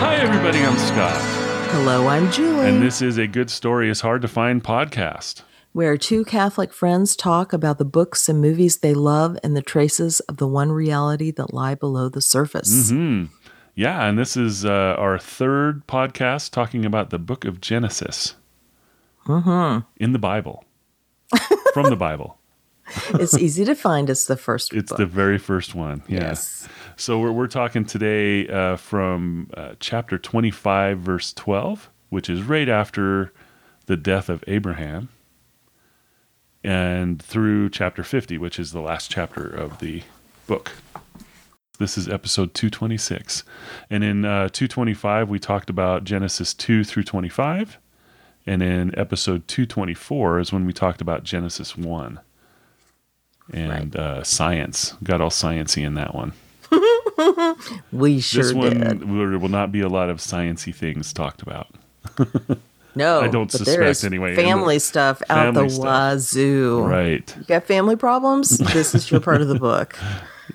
Hi, everybody. I'm Scott, Hello, I'm Julie. and this is a Good Story is Hard to Find podcast. where two Catholic friends talk about the books and movies they love and the traces of the one reality that lie below the surface. Mm-hmm. Yeah, and this is uh, our third podcast talking about the book of Genesis Mm-hmm. in the Bible, from the Bible. it's easy to find. It's the first It's book. the very first one. Yeah. Yes. So we're, we're talking today uh, from uh, chapter 25, verse 12, which is right after the death of Abraham, and through chapter 50, which is the last chapter of the book. This is episode 226. And in uh, 225, we talked about Genesis 2 through 25. And in episode 224 is when we talked about Genesis 1 and uh, science. Got all sciency in that one We sure this one did. there will not be a lot of sciency things talked about. No, I don't but suspect anyway, in the Family stuff out family the stuff. wazoo. Right. You got family problems? this is your part of the book.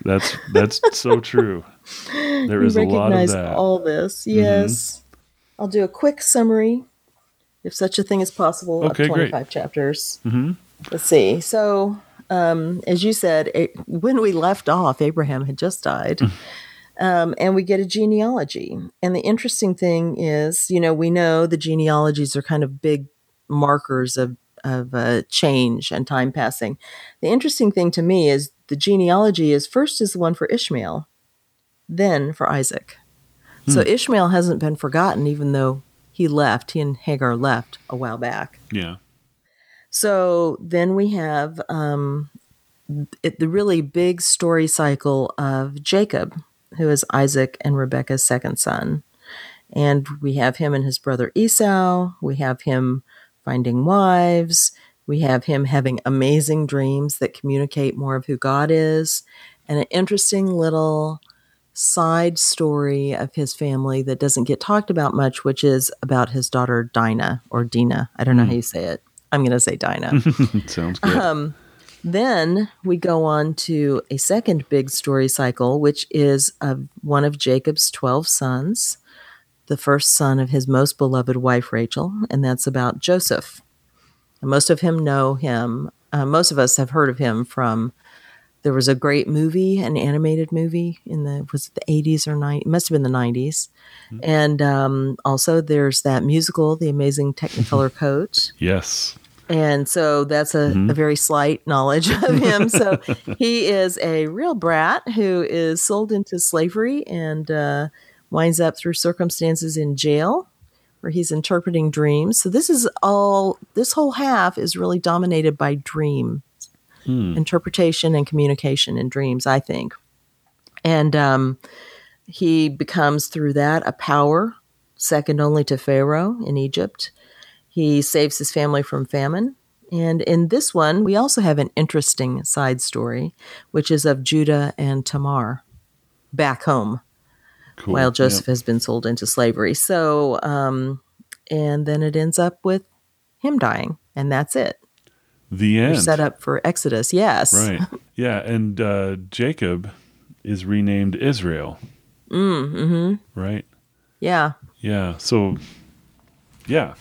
That's that's so true. There we is a lot of that. Mm-hmm. all this. Yes. I'll do a quick summary, if such a thing is possible, Okay, of great. 25 chapters. hmm Let's see. So, um, as you said, a- when we left off, Abraham had just died. Um, and we get a genealogy. And the interesting thing is, you know, we know the genealogies are kind of big markers of, of uh, change and time passing. The interesting thing to me is the genealogy is first is the one for Ishmael, then for Isaac. So Ishmael hasn't been forgotten, even though he left, he and Hagar left a while back. Yeah. So then we have um, it, the really big story cycle of Jacob, who is Isaac and Rebekah's second son. And we have him and his brother Esau. We have him finding wives. We have him having amazing dreams that communicate more of who God is. And an interesting little side story of his family that doesn't get talked about much, which is about his daughter Dinah or Dina. I don't know how you say it. I'm going to say Dinah. Sounds good. Um, then we go on to a second big story cycle, which is of one of Jacob's 12 sons, the first son of his most beloved wife, Rachel, and that's about Joseph. And most of him know him. Uh, most of us have heard of him from. There was a great movie, an animated movie in the was it the eighties or 90s? It must have been the 90s and um, also there's that musical, The Amazing Technicolor Coat, yes. and so that's a, a very slight knowledge of him. So he is a real brat who is sold into slavery and uh, winds up through circumstances in jail where he's interpreting dreams. So this is all, this whole half is really dominated by dream interpretation and communication in dreams, I think. And um, he becomes through that a power second only to Pharaoh in Egypt. He saves his family from famine. And in this one, we also have an interesting side story, which is of Judah and Tamar back home Cool. while Joseph Yep. has been sold into slavery. So, um, and then it ends up with him dying, and that's it. The end. set up for Exodus. Yes. Right. Yeah. And uh, Jacob is renamed Israel. Mm, mm-hmm. Right. Yeah. Yeah. So, yeah.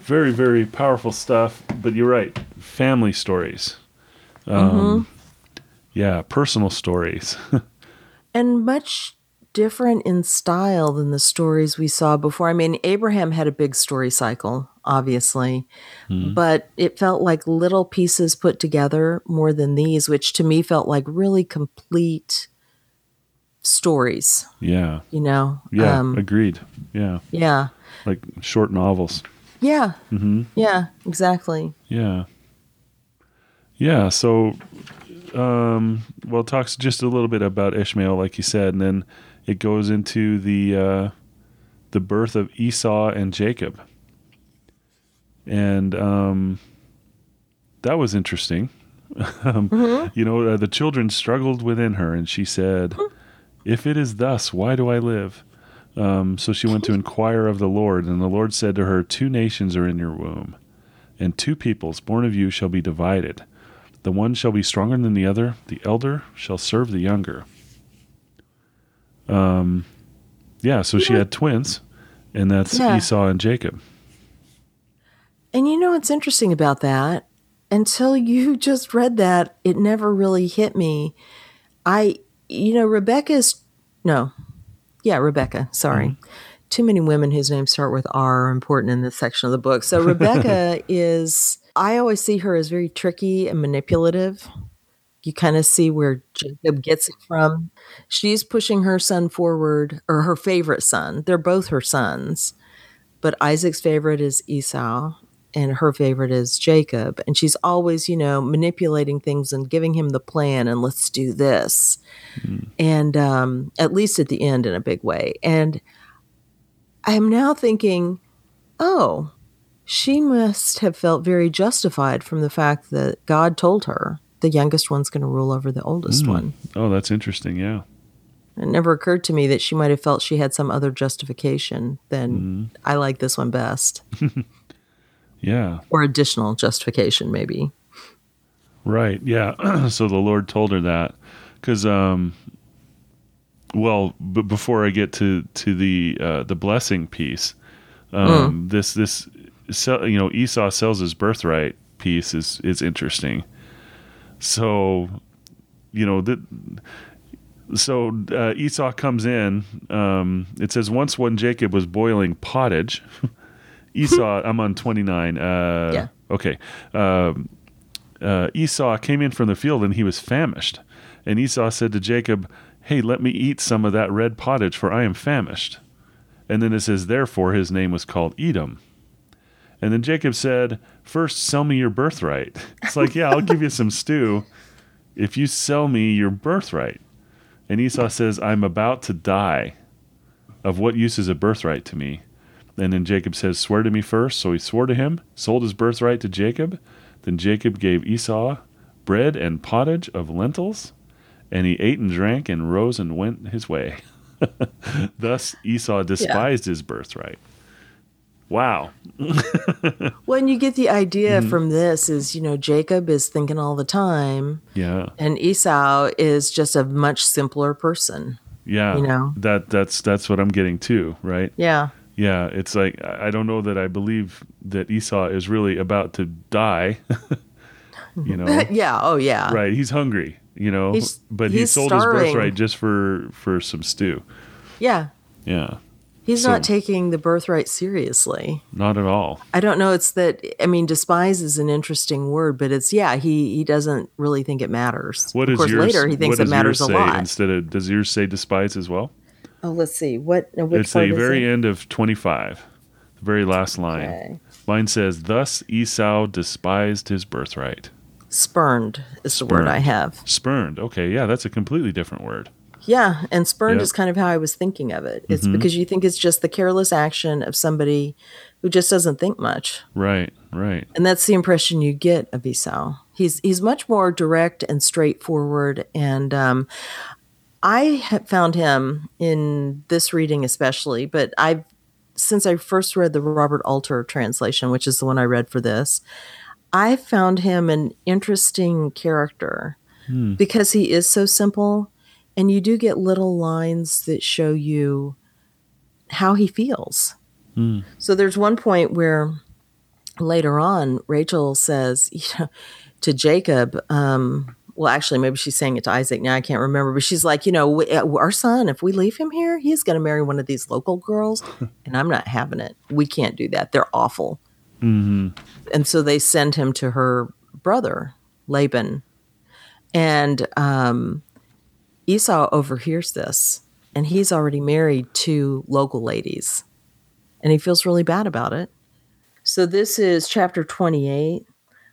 Very, very powerful stuff. But you're right. Family stories. Um, Yeah. Personal stories. and much different in style than the stories we saw before. I mean, Abraham had a big story cycle, obviously, but it felt like little pieces put together more than these, which to me felt like really complete stories, yeah. you know? Yeah. Um, agreed. Yeah. yeah. Like short novels. Yeah. hmm Yeah. Exactly. Yeah. Yeah. So, um, well, talks just a little bit about Ishmael, like you said, and then it goes into the uh, the birth of Esau and Jacob, and um, that was interesting. um, You know, uh, the children struggled within her, and she said, "If it is thus, why do I live?" Um, so she went to inquire of the Lord, and the Lord said to her, Two nations are in your womb, and two peoples born of you shall be divided. The one shall be stronger than the other, the elder shall serve the younger. Um, yeah, so she had twins, and that's Yeah. Esau and Jacob. And you know what's interesting about that? Until you just read that, it never really hit me. I, you know, Rebecca's, no, yeah, Rebecca, sorry. Too many women whose names start with R are important in this section of the book. So Rebecca is, I always see her as very tricky and manipulative. You kind of see where Jacob gets it from. She's pushing her son forward, or her favorite son. They're both her sons but Isaac's favorite is Esau and her favorite is Jacob. And she's always, you know, manipulating things and giving him the plan and let's do this. And um, at least at the end in a big way. And I'm now thinking, oh, she must have felt very justified from the fact that God told her the youngest one's going to rule over the oldest one. Oh, that's interesting. Yeah. It never occurred to me that she might have felt she had some other justification than I like this one best, Yeah. or additional justification, maybe. Right. Yeah. so the Lord told her that because, um, well, b- before I get to to the uh, the blessing piece, um, this this sell, you know Esau sells his birthright piece is is interesting. So, you know that. So uh, Esau comes in. Um, it says once when Jacob was boiling pottage, Esau. I'm on 29. Uh, Yeah. Okay. Um, uh, Esau came in from the field and he was famished. And Esau said to Jacob, Hey, let me eat some of that red pottage, for I am famished. And then it says, Therefore his name was called Edom. And then Jacob said, First, sell me your birthright. It's like, Yeah, I'll give you some stew if you sell me your birthright. And Esau says, I'm about to die. Of what use is a birthright to me? And then Jacob says, Swear to me first. So he swore to him, sold his birthright to Jacob. Then Jacob gave Esau bread and pottage of lentils, and he ate and drank and rose and went his way. Thus Esau despised his birthright. Wow. When you get the idea mm-hmm. from this is, you know, Jacob is thinking all the time, Yeah. and Esau is just a much simpler person. Yeah. You know? That that's that's what I'm getting too, right? Yeah. Yeah, it's like I don't know that I believe that Esau is really about to die. you know. Yeah. Oh, yeah. right, he's hungry, you know, He's- but he sold starving. his birthright just for for some stew. Yeah. Yeah. He's So- not taking the birthright seriously. Not at all. I don't know. It's that, I mean, despise is an interesting word, but it's, yeah, he, he doesn't really think it matters. What of does course, yours later he thinks it matters a lot. Instead of does yours say despise as well? oh, let's see. What, uh, which it's part the is very it? end of 25. The very last line. Okay. Mine says, Thus Esau despised his birthright. Spurned is the word I have. Spurned. Okay, yeah, that's a completely different word. Yeah, and spurned Yep. is kind of how I was thinking of it. It's Mhm. because you think it's just the careless action of somebody who just doesn't think much. Right, right. And that's the impression you get of Esau. He's he's much more direct and straightforward. And um, I have found him in this reading especially, but I've since I first read the Robert Alter translation, which is the one I read for this, I found him an interesting character Hmm. because he is so simple, and you do get little lines that show you how he feels. Hmm. So there's one point where later on, Rachel says you know, to Jacob, um, well, actually, maybe she's saying it to Isaac now. I can't remember, but she's like, you know, we, uh, our son, if we leave him here, he's going to marry one of these local girls, and I'm not having it. We can't do that. They're awful. hmm And so they send him to her brother, Laban. And um, Esau overhears this, and he's already married two local ladies, and he feels really bad about it. So this is chapter 28.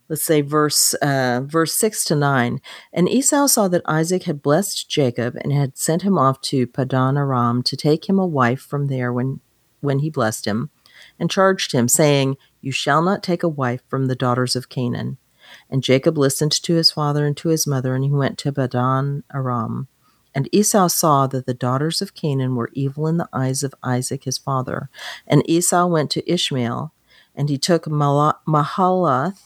Let's say verse uh, verse six to nine. And Esau saw that Isaac had blessed Jacob and had sent him off to Padan Aram to take him a wife from there when when he blessed him, and charged him, saying, You shall not take a wife from the daughters of Canaan. And Jacob listened to his father and to his mother, and he went to Padan Aram. And Esau saw that the daughters of Canaan were evil in the eyes of Isaac his father. And Esau went to Ishmael And he took Mahalath,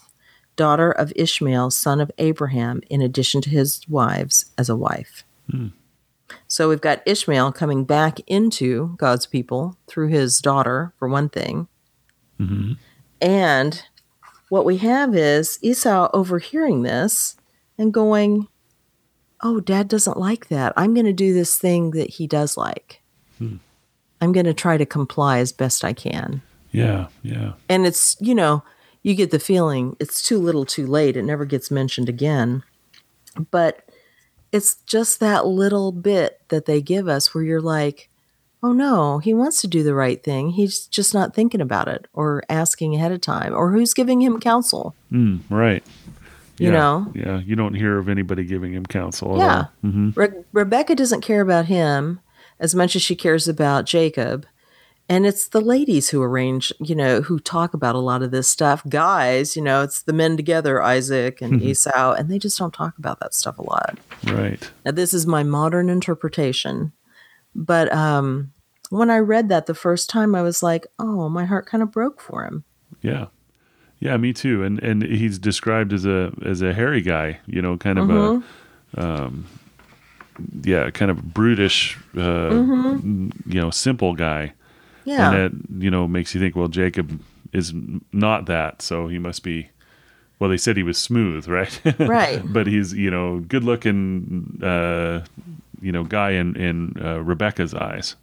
daughter of Ishmael, son of Abraham, in addition to his wives, as a wife. Hmm. So we've got Ishmael coming back into God's people through his daughter, for one thing. Mm-hmm. And what we have is Esau overhearing this and going, Oh, dad doesn't like that. I'm going to do this thing that he does like. I'm going to try to comply as best I can. Yeah, yeah. And it's, you know, you get the feeling it's too little too late. It never gets mentioned again. But it's just that little bit that they give us where you're like, oh no, he wants to do the right thing. He's just not thinking about it or asking ahead of time or who's giving him counsel. Mm, right. You Yeah, know? Yeah, you don't hear of anybody giving him counsel at Yeah. all. hmm Re- Rebecca doesn't care about him as much as she cares about Jacob. And it's the ladies who arrange, you know, who talk about a lot of this stuff. Guys, you know, it's the men together, Isaac and Esau, and they just don't talk about that stuff a lot. Right. Now, this is my modern interpretation. But um, when I read that the first time, I was like, oh, my heart kind of broke for him. Yeah. Yeah, me too. And and he's described as a as a hairy guy, you know, kind of Mm-hmm. a um yeah, kind of brutish uh Mm-hmm. you know, simple guy. Yeah. And that, you know, makes you think, well, Jacob is not that, so he must be well, they said he was smooth, right? Right. but he's, you know, good looking uh you know, guy in in uh, Rebecca's eyes.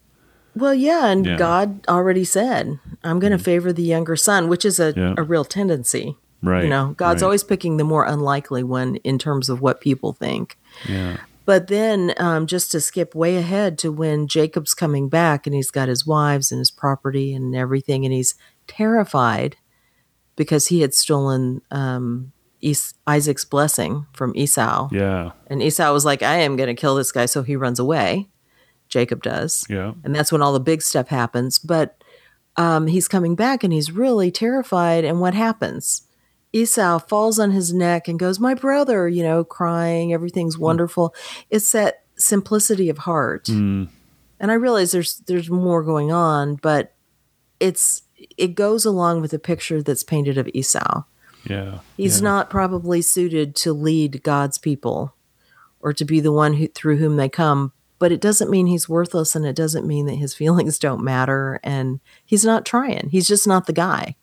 Well, yeah, and Yeah. God already said, "I'm going to favor the younger son," which is a, Yeah. a real tendency. Right. You know, God's right. always picking the more unlikely one in terms of what people think. Yeah. But then, um, just to skip way ahead to when Jacob's coming back and he's got his wives and his property and everything, and he's terrified because he had stolen um, Es- Isaac's blessing from Esau. Yeah. And Esau was like, I am going to kill this guy. So he runs away. Jacob does. Yeah. And that's when all the big stuff happens. But um, he's coming back and he's really terrified. And what happens? Esau falls on his neck and goes, My brother, you know, crying. Everything's wonderful. It's that simplicity of heart. Mm, And I realize there's there's more going on, but it's it goes along with the picture that's painted of Esau. yeah. He's yeah. not probably suited to lead God's people or to be the one who, through whom they come, but it doesn't mean he's worthless and it doesn't mean that his feelings don't matter and he's not trying. He's just not the guy,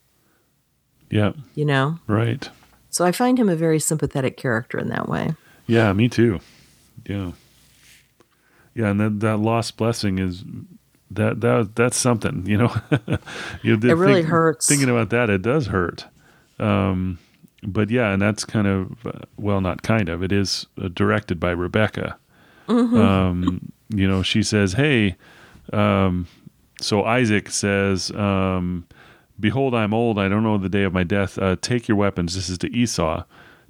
Yeah. you know? Right. So I find him a very sympathetic character in that way. Yeah, me too. Yeah. Yeah, and that that lost blessing is that that that's something, you know. you know, It really hurts. Thinking about that, it does hurt. Um, but yeah, and that's kind of uh, well, not kind of. It is uh, directed by Rebecca. Mm-hmm. Um, you know, she says, "Hey." Um, so Isaac says, um, "Behold, I'm old. I don't know the day of my death. Uh, take your weapons." This is to Esau.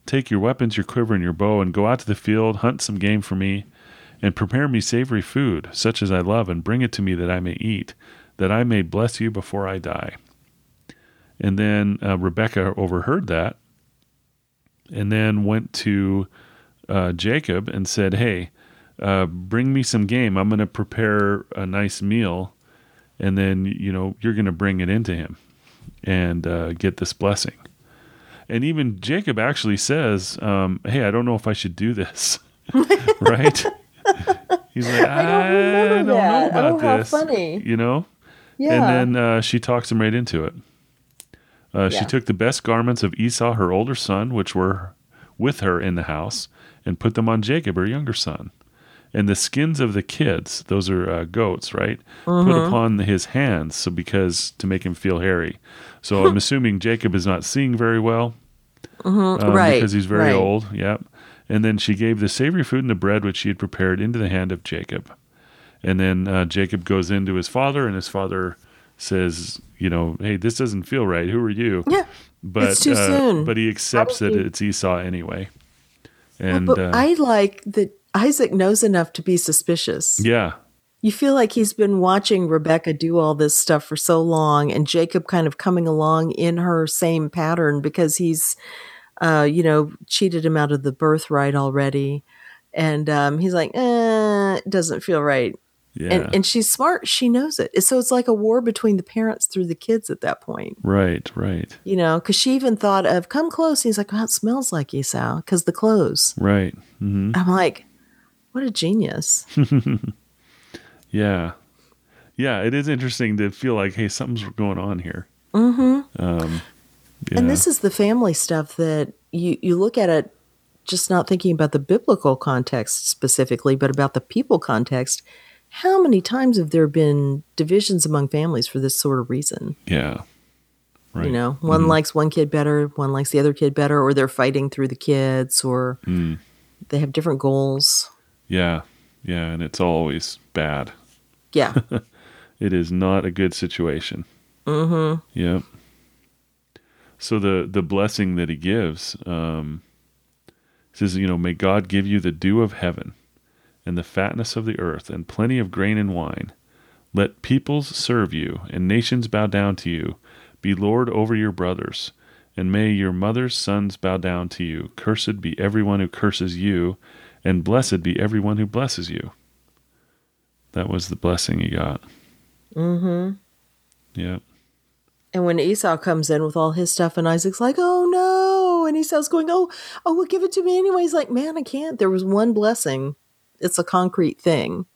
Take your weapons, your quiver, and your bow, and go out to the field, hunt some game for me, and prepare me savory food, such as I love, and bring it to me that I may eat, that I may bless you before I die. And then uh, Rebecca overheard that, and then went to uh, Jacob and said, "Hey, uh, bring me some game. I'm going to prepare a nice meal, and then you know you're going to bring it into him, and uh, get this blessing." And even Jacob actually says, um, "Hey, I don't know if I should do this." right? He's like, I don't remember don't know about Oh, how this. funny. You know? Yeah. And then uh, she talks him right into it. Uh, She took the best garments of Esau, her older son, which were with her in the house, and put them on Jacob, her younger son. And the skins of the kids, those are uh, goats, right? Mm-hmm. Put upon his hands, so because to make him feel hairy. So I'm assuming Jacob is not seeing very well, um, right. because he's very right. old. Yep. And then she gave the savory food and the bread which she had prepared into the hand of Jacob. And then uh, Jacob goes into his father, and his father says, "You know, hey, this doesn't feel right. Who are you?" Yeah. But It's too uh, soon. but he accepts that Probably- it's Esau anyway. And But uh, I like that Isaac knows enough to be suspicious. yeah, You feel like he's been watching Rebecca do all this stuff for so long, and Jacob kind of coming along in her same pattern because he's, uh, you know, cheated him out of the birthright already. And um, he's like, eh, it doesn't feel right. Yeah. And and she's smart. She knows it. So it's like a war between the parents through the kids at that point. right, right, You know, because she even thought of come close. He's like, "Oh, it smells like Esau because the clothes." right. hmm I'm like, what a genius. Yeah. Yeah, it is interesting to feel like, hey, something's going on here. Mm-hmm. Um, yeah. And this is the family stuff that you you look at it just not thinking about the biblical context specifically, but about the people context. How many times have there been divisions among families for this sort of reason? yeah. Right. You know, one likes one kid better, one likes the other kid better, or they're fighting through the kids, or Mm. they have different goals. Yeah. Yeah. And it's always bad. Yeah. It is not a good situation. Mm-hmm. Yep. So the the blessing that he gives um, says, you know, may God give you the dew of heaven, and the fatness of the earth, and plenty of grain and wine. Let peoples serve you, and nations bow down to you. Be lord over your brothers, and may your mother's sons bow down to you. Cursed be everyone who curses you, and blessed be everyone who blesses you. That was the blessing he got. mm-hmm. Yeah. And when Esau comes in with all his stuff, and Isaac's like, "Oh no!" and Esau's going, "Oh, oh, well, give it to me anyway." He's like, "Man, I can't." There was one blessing. It's a concrete thing.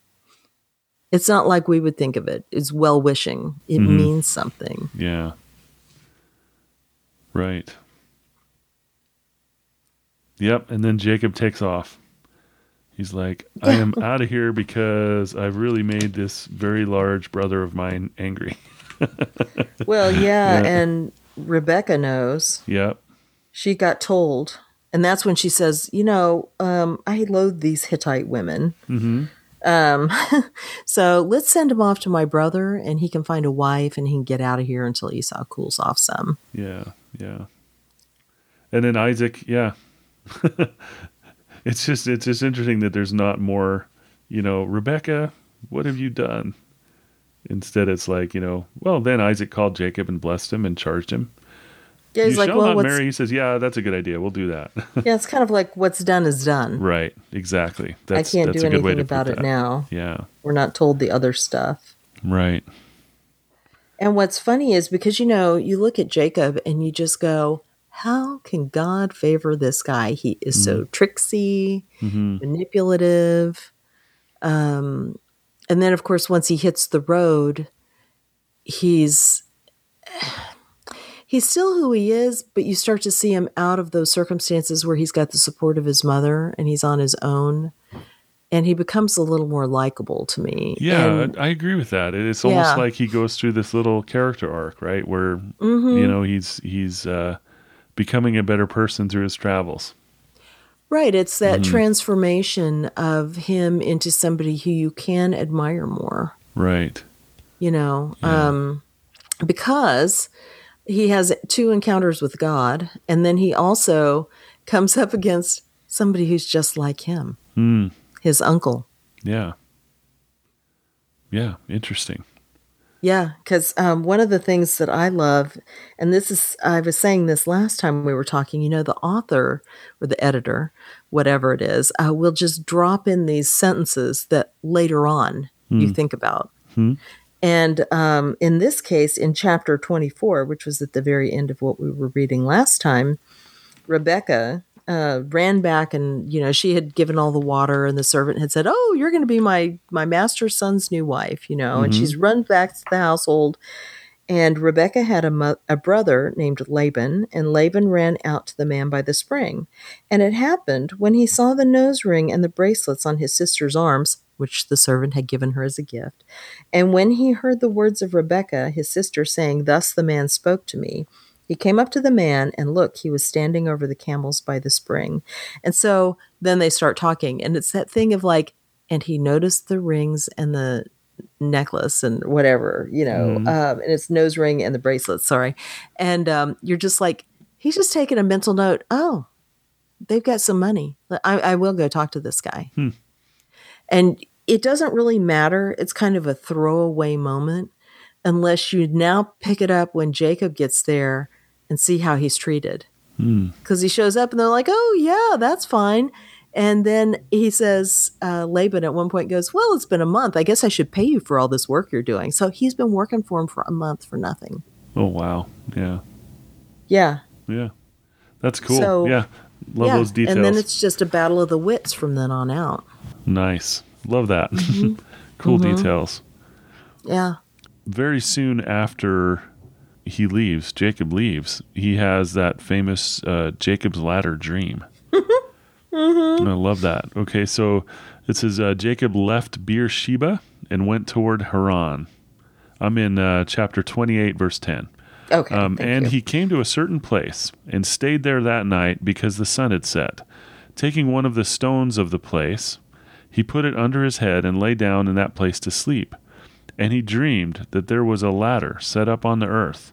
It's not like we would think of it. It's well wishing. It Mhm. means something. Yeah. Right. Yep. And then Jacob takes off. He's like, I am out of here because I've really made this very large brother of mine angry. Well, yeah, Yeah. and Rebecca knows. Yep. She got told, and that's when she says, "You know, um, I loathe these Hittite women." hmm Um, so let's send him off to my brother, and he can find a wife, and he can get out of here until Esau cools off some. Yeah. Yeah. And then Isaac, yeah. It's just it's just interesting that there's not more, you know, Rebecca, what have you done? Instead it's like, you know, well then Isaac called Jacob and blessed him and charged him. Yeah, he's you like, shall well, not marry. He says, "Yeah, that's a good idea. We'll do that." yeah, it's kind of like what's done is done. right? Exactly. I can't that's do a good anything about it that. now. Yeah. We're not told the other stuff. Right. And what's funny is because you know, you look at Jacob and you just go, how can God favor this guy? He is so tricksy, hmm manipulative. Um, and then, of course, once he hits the road, he's he's still who he is, but you start to see him out of those circumstances where he's got the support of his mother and he's on his own, and he becomes a little more likable to me. Yeah, And- I agree with that. It's almost Yeah. like he goes through this little character arc, right? Where Mhm. you know he's he's uh, becoming a better person through his travels. Right. It's that Mm-hmm. transformation of him into somebody who you can admire more, Right. you know, um, because he has two encounters with God. And then he also comes up against somebody who's just like him, Hmm. his uncle. Yeah. Yeah. Interesting. Yeah, because um, one of the things that I love, and this is, I was saying this last time we were talking, you know, the author or the editor, whatever it is, uh, will just drop in these sentences that later on you think about. Hmm. And um, in this case, in chapter 24, which was at the very end of what we were reading last time, Rebecca uh, ran back and you know she had given all the water and the servant had said oh you're going to be my my master's son's new wife you know and she's run back to the household. And rebecca had a, mo- a brother named laban and laban ran out to the man by the spring. And it happened when he saw the nose ring and the bracelets on his sister's arms which the servant had given her as a gift and when he heard the words of rebecca his sister saying thus the man spoke to me he came up to the man, and look, he was standing over the camels by the spring. And so then they start talking, and it's that thing of like, and he noticed the rings and the necklace and whatever, you know, Mhm. um, and it's nose ring and the bracelet, sorry. And um, you're just like, he's just taking a mental note. Oh, they've got some money. I, I will go talk to this guy. Hmm. And it doesn't really matter. It's kind of a throwaway moment unless you now pick it up when Jacob gets there and see how he's treated. Hmm. Because he shows up and they're like, oh, yeah, that's fine. And then he says, uh, Laban at one point goes, Well, it's been a month. I guess I should pay you for all this work you're doing. So he's been working for him for a month for nothing. Oh, wow. Yeah. Yeah. Yeah. That's cool. So- yeah. Love yeah. those details. And then it's just a battle of the wits from then on out. nice. Love that. Mm-hmm. cool details. Yeah. Very soon after he leaves, Jacob leaves, he has that famous uh, Jacob's ladder dream. Mm-hmm. I love that. Okay, so it says uh, Jacob left Beersheba and went toward Haran. I'm in uh, chapter 28, verse 10. Okay. Um, and you. he came to a certain place and stayed there that night because the sun had set. Taking one of the stones of the place, he put it under his head and lay down in that place to sleep. And he dreamed that there was a ladder set up on the earth,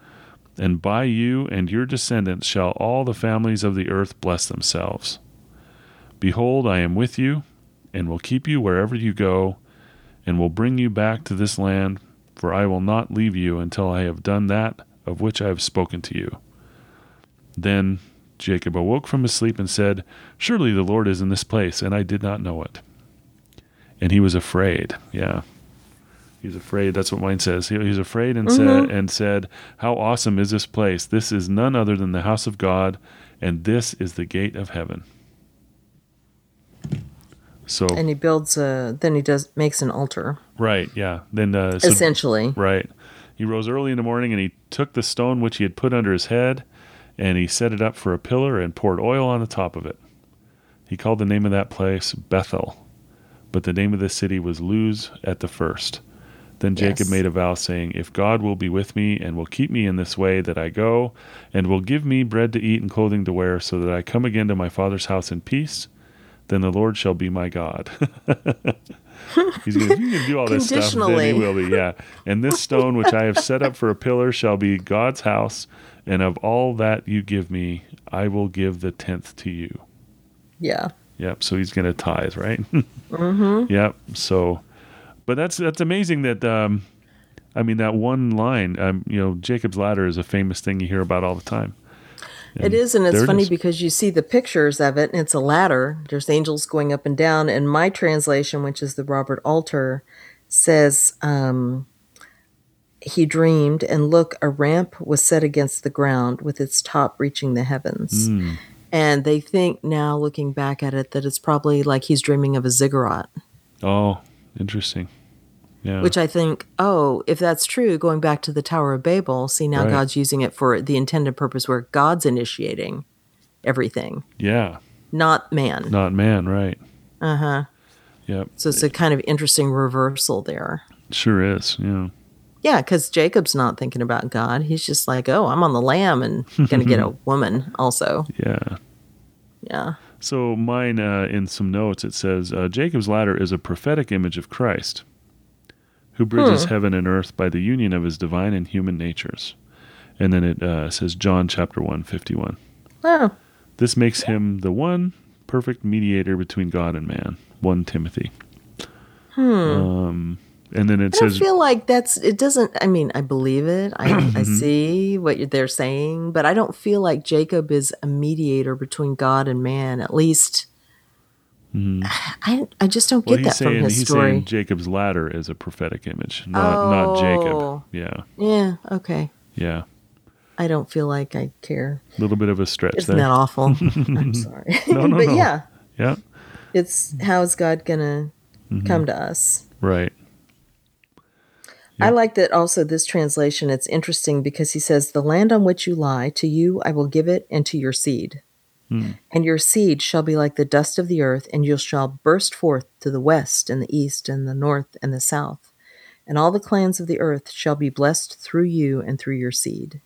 And by you and your descendants shall all the families of the earth bless themselves. Behold, I am with you, and will keep you wherever you go, and will bring you back to this land, for I will not leave you until I have done that of which I have spoken to you. Then Jacob awoke from his sleep and said, Surely the Lord is in this place, and I did not know it. And he was afraid. Yeah. He's afraid. That's what mine says. He, he's afraid and said and said, How awesome is this place? This is none other than the house of God, and this is the gate of heaven. So and he builds a, then he does, makes an altar, right, yeah. Then uh, so essentially. Right. He rose early in the morning and he took the stone which he had put under his head and he set it up for a pillar and poured oil on the top of it. He called the name of that place Bethel, but the name of the city was Luz at the first. Then Jacob Yes. made a vow, saying, If God will be with me and will keep me in this way that I go, and will give me bread to eat and clothing to wear, so that I come again to my father's house in peace, then the Lord shall be my God. He's going to do all this stuff, then he will be. Yeah. And this stone which I have set up for a pillar shall be God's house, and of all that you give me, I will give the tenth to you. Yeah. Yep. So he's going to tithe, right? mm-hmm. Yep. So, but that's that's amazing that um, I mean that one line. Um, you know, Jacob's ladder is a famous thing you hear about all the time. It is, and it's it funny because you see the pictures of it, and it's a ladder. There's angels going up and down. And my translation, which is the Robert Alter, says um, he dreamed, and look, a ramp was set against the ground with its top reaching the heavens. Hmm. And they think now, looking back at it, that it's probably like he's dreaming of a ziggurat. Oh, interesting. Yeah. Which I think, oh, if that's true, going back to the Tower of Babel, see now Right. God's using it for the intended purpose where God's initiating everything, yeah. not man. Not man, right? Uh huh. Yep. So it's a kind of interesting reversal there. Sure is. Yeah. Yeah, because Jacob's not thinking about God. He's just like, oh, I'm on the lam and going to get a woman also. Yeah. Yeah. So mine, uh, in some notes, it says uh, Jacob's ladder is a prophetic image of Christ, who bridges heaven and earth by the union of his divine and human natures. And then it uh, says John chapter 1, 51. Oh, This makes him the one perfect mediator between God and man. 1 Timothy. Um, and then it says I feel like that's, it doesn't, I mean, I believe it. I, Mm-hmm. I see what they're saying, but I don't feel like Jacob is a mediator between God and man, at least. I, I just don't well, get that from his he's story. saying Jacob's ladder is a prophetic image, not, not Oh. Jacob. Yeah. yeah, okay. Yeah. I don't feel like I care. A little bit of a stretch Isn't there. that awful? I'm sorry. No, no, but no. yeah, Yeah. it's how is God gonna Mm-hmm. come to us? Right. I like that also this translation. It's interesting because he says, The land on which you lie, to you I will give it and to your seed. And your seed shall be like the dust of the earth, and you shall burst forth to the west and the east and the north and the south. And all the clans of the earth shall be blessed through you and through your seed.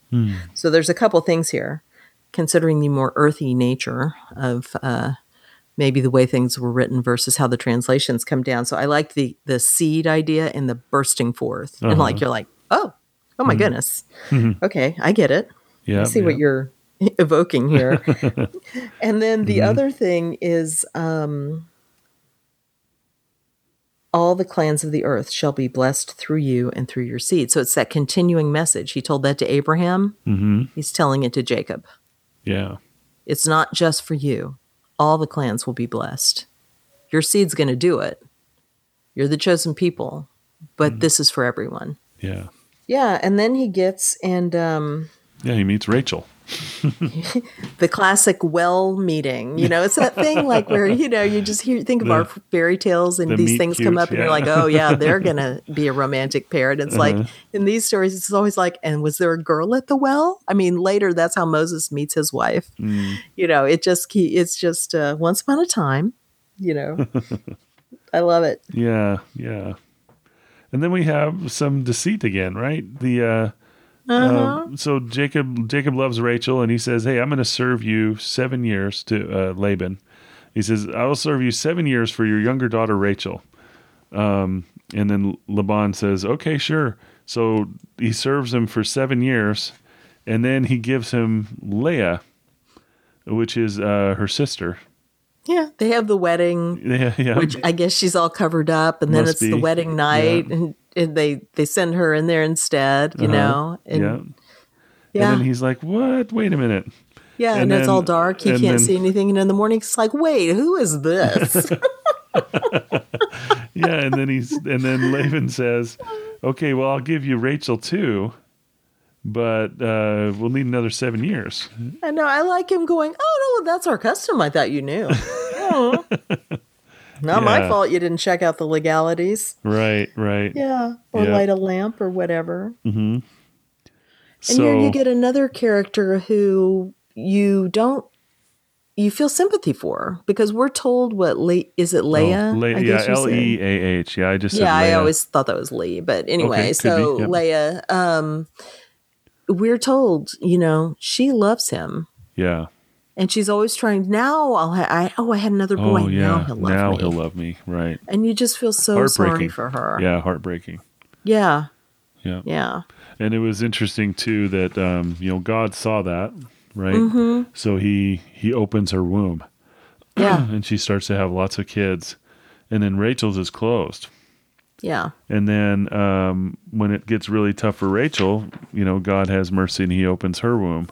So there's a couple things here, considering the more earthy nature of uh, maybe the way things were written versus how the translations come down. So I like the the seed idea and the bursting forth, and Uh-huh. like you're like, oh, oh my goodness, Mhm. okay, I get it. Yeah. I see yeah. what you're evoking here. and then the Mhm. other thing is um, all the clans of the earth shall be blessed through you and through your seed. So it's that continuing message. He told that to Abraham, Mhm. he's telling it to Jacob. Yeah. It's not just for you, all the clans will be blessed. Your seed's going to do it. You're the chosen people, but this is for everyone. Yeah. Yeah, and then he gets and um Yeah. He meets Rachel. the classic well meeting. You know, it's that thing like where you know you just hear think of The- our fairy tales and the these things come cute, up and you're like, oh yeah, they're gonna be a romantic pair. And it's like Uh-huh. in these stories, it's always like, and was there a girl at the well? I mean, later that's how Moses meets his wife. Mm. You know, it just it's just uh, once upon a time. You know, I love it. Yeah. Yeah. And then we have some deceit again, right? The uh, Uh-huh. Um, so Jacob Jacob loves Rachel, and he says, "Hey, I'm going to serve you seven years to uh, Laban." He says, "I will serve you seven years for your younger daughter Rachel." Um, and then Laban says, "Okay, sure." So he serves him for seven years, and then he gives him Leah, which is uh, her sister. yeah, they have the wedding. Yeah, yeah. which I guess she's all covered up, and then Must it's the wedding night, and, and they they send her in there instead, you Uh-huh. know, and yeah. yeah, And then he's like, "What? Wait a minute." yeah, and, and it's all dark. He can't then- see anything, and in the morning, it's like, wait, who is this? yeah, and then he's and then Laban says, "Okay, well, I'll give you Rachel too, but uh, we'll need another seven years." I know. I like him going. Oh no, that's our custom. I thought you knew. Oh. Not my fault. You didn't check out the legalities. Right, right. Yeah, or Yeah. light a lamp or whatever. Mm-hmm. And here you get another character who you don't you feel sympathy for because we're told what Le- is it Leia? Oh, Le- yeah, L. E A H. Yeah, I just Yeah, I always thought that was Lee, but anyway, Okay, so be. Leia, um, we're told, you know, she loves him, yeah. And she's always trying. Now I'll, ha- I oh, I had another boy. Oh yeah. Now he'll love now me, he'll love me. Right. and you just feel so sorry for her. Yeah, heartbreaking. yeah, Yeah. yeah. And it was interesting too that um, you know God saw that, right? Mm-hmm. So he he opens her womb. Yeah. and she starts to have lots of kids, and then Rachel's is closed. Yeah, And then um, when it gets really tough for Rachel, you know, God has mercy and He opens her womb,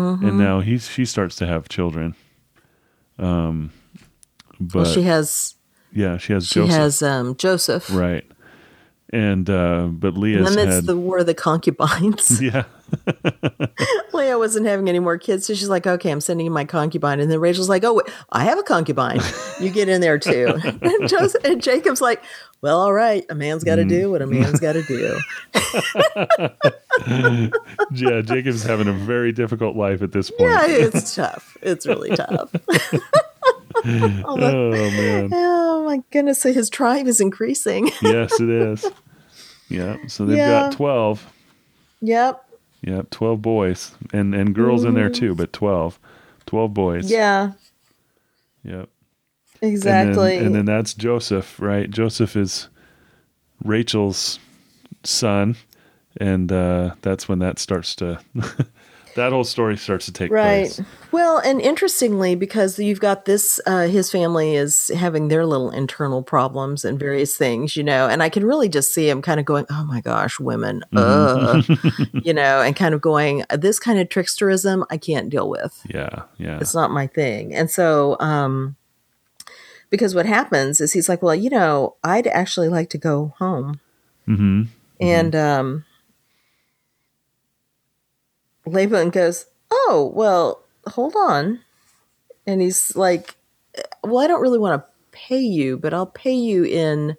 Mm-hmm. and now he she starts to have children. Um, but well, she has yeah, she has she Joseph, has um, Joseph, right? And uh, but Leah. and then it's had the war of the concubines. yeah, Leah wasn't having any more kids, so she's like, "Okay, I'm sending you my concubine." And then Rachel's like, "Oh, wait, I have a concubine. You get in there too." and, Joseph, and Jacob's like, "Well, all right, a man's got to mm. do what a man's got to do." yeah. Jacob's having a very difficult life at this point. yeah, it's tough. It's really tough. oh man, oh my goodness! So his tribe is increasing. yes, it is. Yeah, so they've Yeah. got twelve. yep. Yeah, twelve boys and and girls in there too, but 12. 12 boys. Mm. Yeah. Yep. Exactly. And then, and then that's Joseph, right? Joseph is Rachel's son, and uh, that's when that starts to that whole story starts to take place. right. place. Well, and interestingly, because you've got this, uh, his family is having their little internal problems and various things, you know, and I can really just see him kind of going, "Oh my gosh, women," uh, you know, and kind of going, "This kind of tricksterism, I can't deal with. Yeah, yeah, It's not my thing." And so, um, because what happens is he's like, "Well, you know, I'd actually like to go home." hmm And um, Laban goes, Oh, well, hold on. And he's like, Well, I don't really want to pay you, but I'll pay you in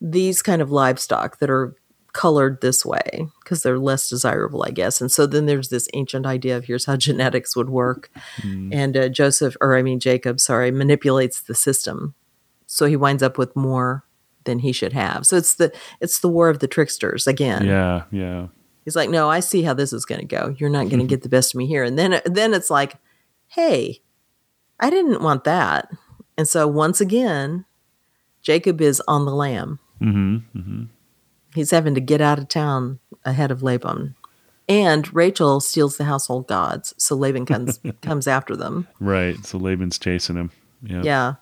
these kind of livestock that are colored this way because they're less desirable, I guess. And so then there's this ancient idea of here's how genetics would work. And uh, Joseph, or I mean, Jacob, sorry, manipulates the system. So he winds up with more than he should have. So it's the it's the war of the tricksters again. yeah, yeah, He's like, "No, I see how this is going to go. You're not going to get the best of me here." And then then it's like, "Hey, I didn't want that. And so once again, Jacob is on the lam. Mm-hmm. Mm-hmm. He's having to get out of town ahead of Laban. And Rachel steals the household gods, so Laban comes comes after them. Right. So Laban's chasing him. Yeah. Yeah.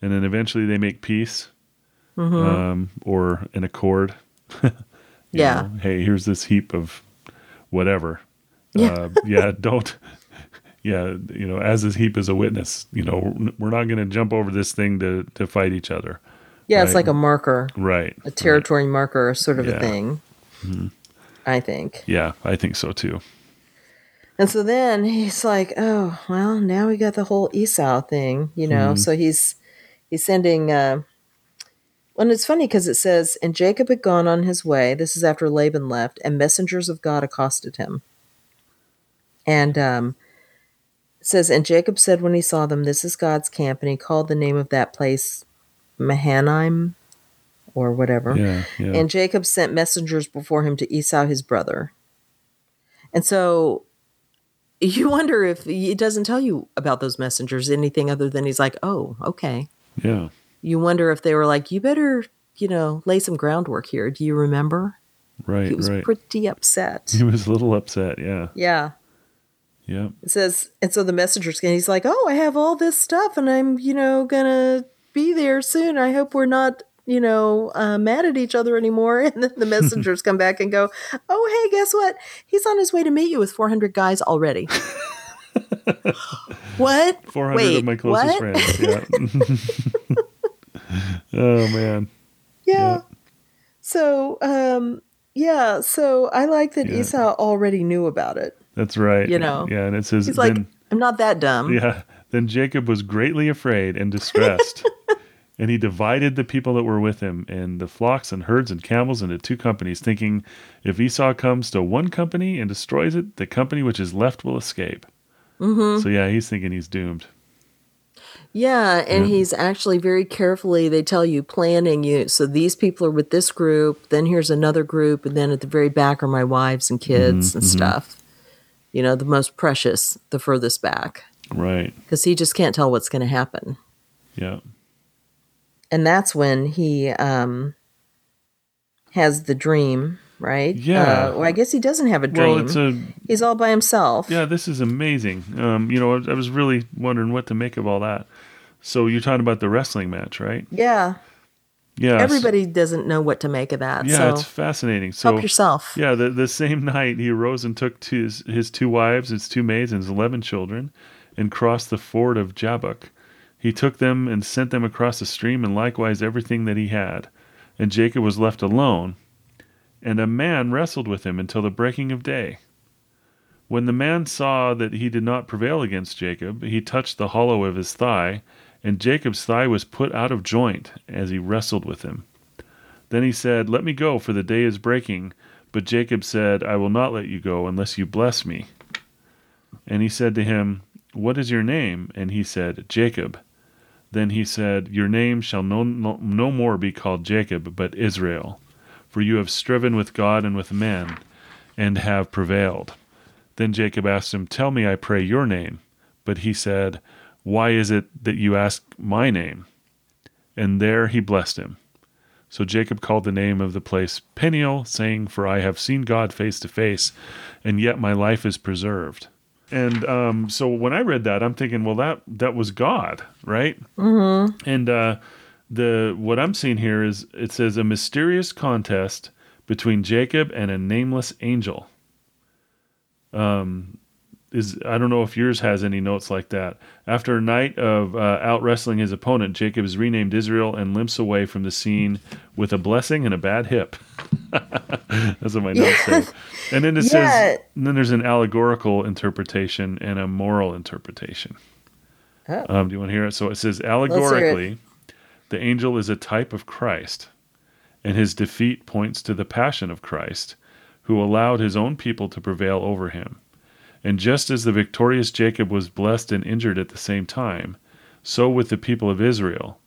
And then eventually they make peace, Mm-hmm. um, or an accord. Yeah. know, hey, here's this heap of whatever. Yeah. Uh, yeah. Don't. Yeah. You know, as this heap is a witness. You know, we're not going to jump over this thing to to fight each other. Yeah, it's like a marker, Right. a territory marker sort of Yeah. a thing. I think. Yeah, I think so too. And so then he's like, "Oh, well, now we got the whole Esau thing, you know." So he's he's sending. Uh, and it's funny because it says, "And Jacob had gone on his way." This is after Laban left, and messengers of God accosted him. And um, it says, "And Jacob said when he saw them, This is God's camp,' and he called the name of that place Mahanaim, or whatever." Yeah. Yeah. And Jacob sent messengers before him to Esau his brother. And so you wonder if it doesn't tell you about those messengers anything other than he's like, oh, okay. yeah. You wonder if they were like, you better, you know, lay some groundwork here. Do you remember? Right. He was right. pretty upset. he was a little upset. Yeah. Yeah. Yeah. It says, and so the messengers, and he's like, oh, I have all this stuff and I'm, you know, gonna be there soon. I hope we're not, you know, uh, mad at each other anymore. And then the messengers come back and go, oh, hey, guess what? He's on his way to meet you with 400 guys already. what? 400 Wait, of my closest what? friends. Yeah. oh man. Yeah. Yeah. So, um, yeah, so I like that Yeah. Esau already knew about it. That's right. You know, Yeah, and it says He's like, I'm not that dumb. yeah, then Jacob was greatly afraid and distressed. and he divided the people that were with him and the flocks and herds and camels into two companies, thinking, if Esau comes to one company and destroys it, the company which is left will escape. Mm-hmm. So yeah, he's thinking he's doomed. Yeah, and he's actually very carefully, they tell you, planning you. So these people are with this group, then here's another group, and then at the very back are my wives and kids Mm-hmm, and stuff. You know, the most precious, the furthest back, Right. because he just can't tell what's going to happen. Yeah. And that's when he um, has the dream, right? Yeah. Uh, well, I guess he doesn't have a dream. Well, it's a He's all by himself. Yeah, this is amazing. Um, you know, I, I was really wondering what to make of all that. So you're talking about the wrestling match, right? Yeah. Yeah. Everybody doesn't know what to make of that. Yeah, so it's fascinating. So help yourself. yeah, the the same night he arose and took to his, his two wives, his two maids, and his eleven children, and crossed the ford of Jabbok. He took them and sent them across the stream, and likewise everything that he had. And Jacob was left alone, and a man wrestled with him until the breaking of day. When the man saw that he did not prevail against Jacob, he touched the hollow of his thigh, and Jacob's thigh was put out of joint as he wrestled with him. Then he said, Let me go, for the day is breaking. But Jacob said, I will not let you go unless you bless me. And he said to him, What is your name? And he said, Jacob. Then he said, Your name shall no, no, no more be called Jacob, but Israel, for you have striven with God and with men, and have prevailed. Then Jacob asked him, Tell me, I pray, your name. But he said, Why is it that you ask my name? And there he blessed him. So Jacob called the name of the place Peniel, saying, For I have seen God face to face, and yet my life is preserved. And um, so when I read that, I'm thinking, well, that that was God, right? Mm-hmm. And uh, the what I'm seeing here is it says a mysterious contest between Jacob and a nameless angel. Um, is I don't know if yours has any notes like that. After a night of uh, out wrestling his opponent, Jacob is renamed Israel and limps away from the scene with a blessing and a bad hip. That's what my notes say. And then it Yeah. says, and then there's an allegorical interpretation and a moral interpretation. Oh. Um, do you want to hear it? So it says hear it. allegorically, the angel is a type of Christ, and his defeat points to the passion of Christ, who allowed his own people to prevail over him. And just as the victorious Jacob was blessed and injured at the same time, so with the people of Israel.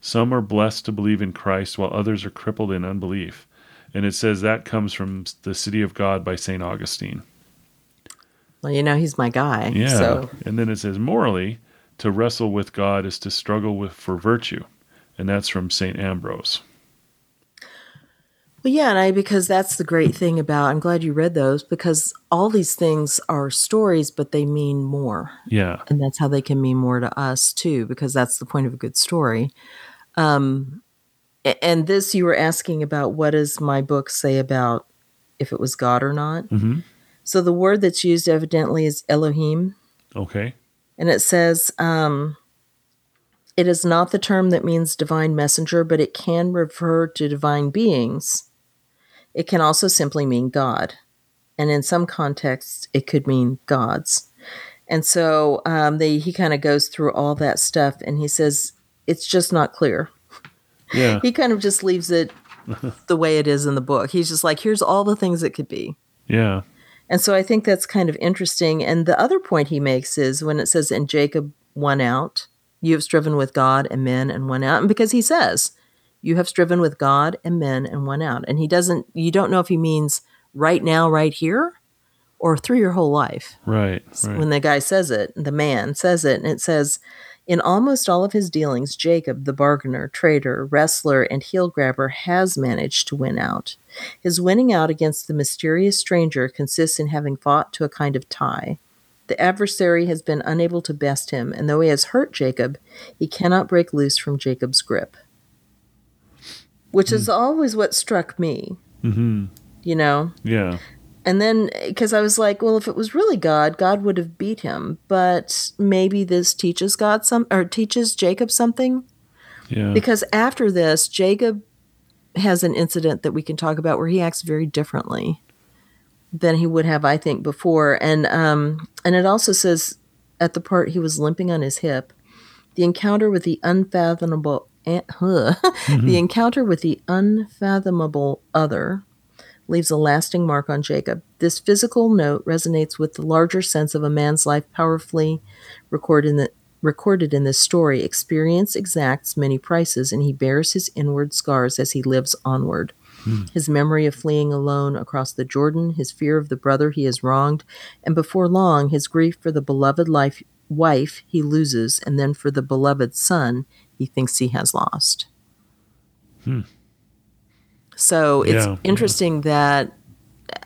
Some are blessed to believe in Christ, while others are crippled in unbelief. And it says that comes from the City of God by St. Augustine. Well, you know, he's my guy. Yeah. So And then it says, morally, To wrestle with God is to struggle with for virtue. And that's from St. Ambrose. Well, yeah, and I because that's the great thing about. I'm glad you read those because all these things are stories, but they mean more. Yeah, and that's how they can mean more to us too, because that's the point of a good story. Um, and this you were asking about what does my book say about if it was God or not? Mm-hmm. So the word that's used evidently is Elohim. Okay. And it says, um, it is not the term that means divine messenger, but it can refer to divine beings. It can also simply mean God. And in some contexts, it could mean gods. And so um, they, he kind of goes through all that stuff and he says, it's just not clear. Yeah. he kind of just leaves it the way it is in the book. He's just like, here's all the things it could be. Yeah. And so I think that's kind of interesting. And the other point he makes is when it says, and Jacob won out, you have striven with God and men and won out. And because he says, you have striven with God and men and won out. And he doesn't, you don't know if he means right now, right here, or through your whole life. Right. right. When the guy says it, the man says it, and it says, in almost all of his dealings, Jacob, the bargainer, trader, wrestler, and heel grabber, has managed to win out. His winning out against the mysterious stranger consists in having fought to a kind of tie. The adversary has been unable to best him, and though he has hurt Jacob, he cannot break loose from Jacob's grip. Which mm. is always what struck me. Mm-hmm. You know? Yeah. And then, because I was like, well, if it was really God, God would have beat him. But maybe this teaches God some, or teaches Jacob something. Yeah. Because after this, Jacob has an incident that we can talk about where he acts very differently than he would have, I think, before. And um, and it also says at the part he was limping on his hip, the encounter with the unfathomable, uh, mm-hmm. the encounter with the unfathomable other leaves a lasting mark on Jacob. This physical note resonates with the larger sense of a man's life powerfully recorded in, the, recorded in this story. Experience exacts many prices, and he bears his inward scars as he lives onward. Hmm. His memory of fleeing alone across the Jordan, his fear of the brother he has wronged, and before long, his grief for the beloved life, wife he loses, and then for the beloved son he thinks he has lost. Hmm. So it's yeah, interesting yeah. that,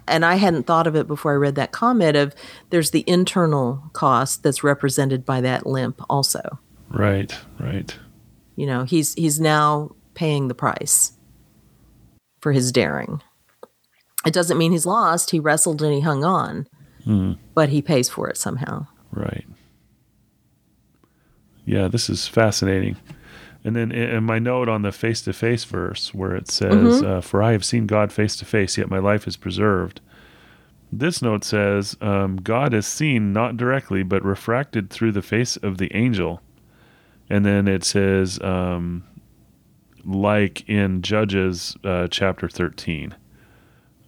and I hadn't thought of it before I read that comment of there's the internal cost that's represented by that limp also. Right, right. You know, he's he's now paying the price for his daring. It doesn't mean he's lost. He wrestled and he hung on, mm. but he pays for it somehow. Right. Yeah, this is fascinating. And then in my note on the face to face verse, where it says, mm-hmm. uh, For I have seen God face to face, yet my life is preserved. This note says, um, God is seen not directly, but refracted through the face of the angel. And then it says, um, like in Judges uh, chapter 13.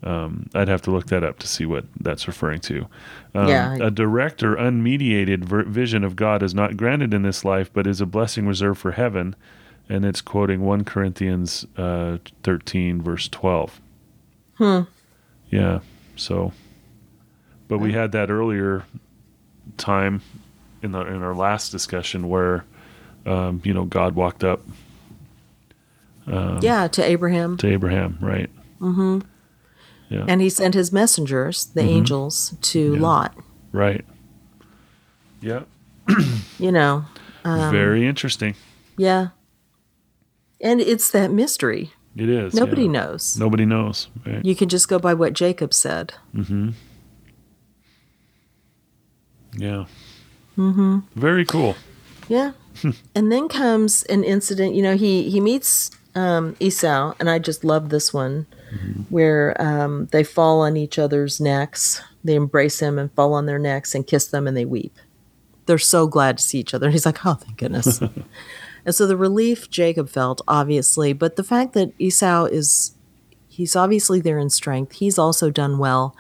Um, I'd have to look that up to see what that's referring to. Um, yeah. A direct or unmediated ver- vision of God is not granted in this life, but is a blessing reserved for heaven. And it's quoting 1 Corinthians uh, 13, verse 12. Hmm. Yeah. So, but we had that earlier time in the in our last discussion where, um, you know, God walked up. Um, yeah, to Abraham. To Abraham, right? Mm-hmm. Yeah. And he sent his messengers, the mm-hmm. angels, to yeah. Lot. Right. Yeah. you know. Um, Very interesting. Yeah. And it's that mystery. It is. Nobody yeah. knows. Nobody knows. Right. You can just go by what Jacob said. Mm-hmm. Yeah. Mm-hmm. Very cool. Yeah. and then comes an incident. You know, he he meets um, Esau, and I just love this one mm-hmm. where um, they fall on each other's necks. They embrace him and fall on their necks and kiss them and they weep. They're so glad to see each other. And he's like, oh, thank goodness. and so the relief Jacob felt, obviously, but the fact that Esau is, he's obviously there in strength. He's also done well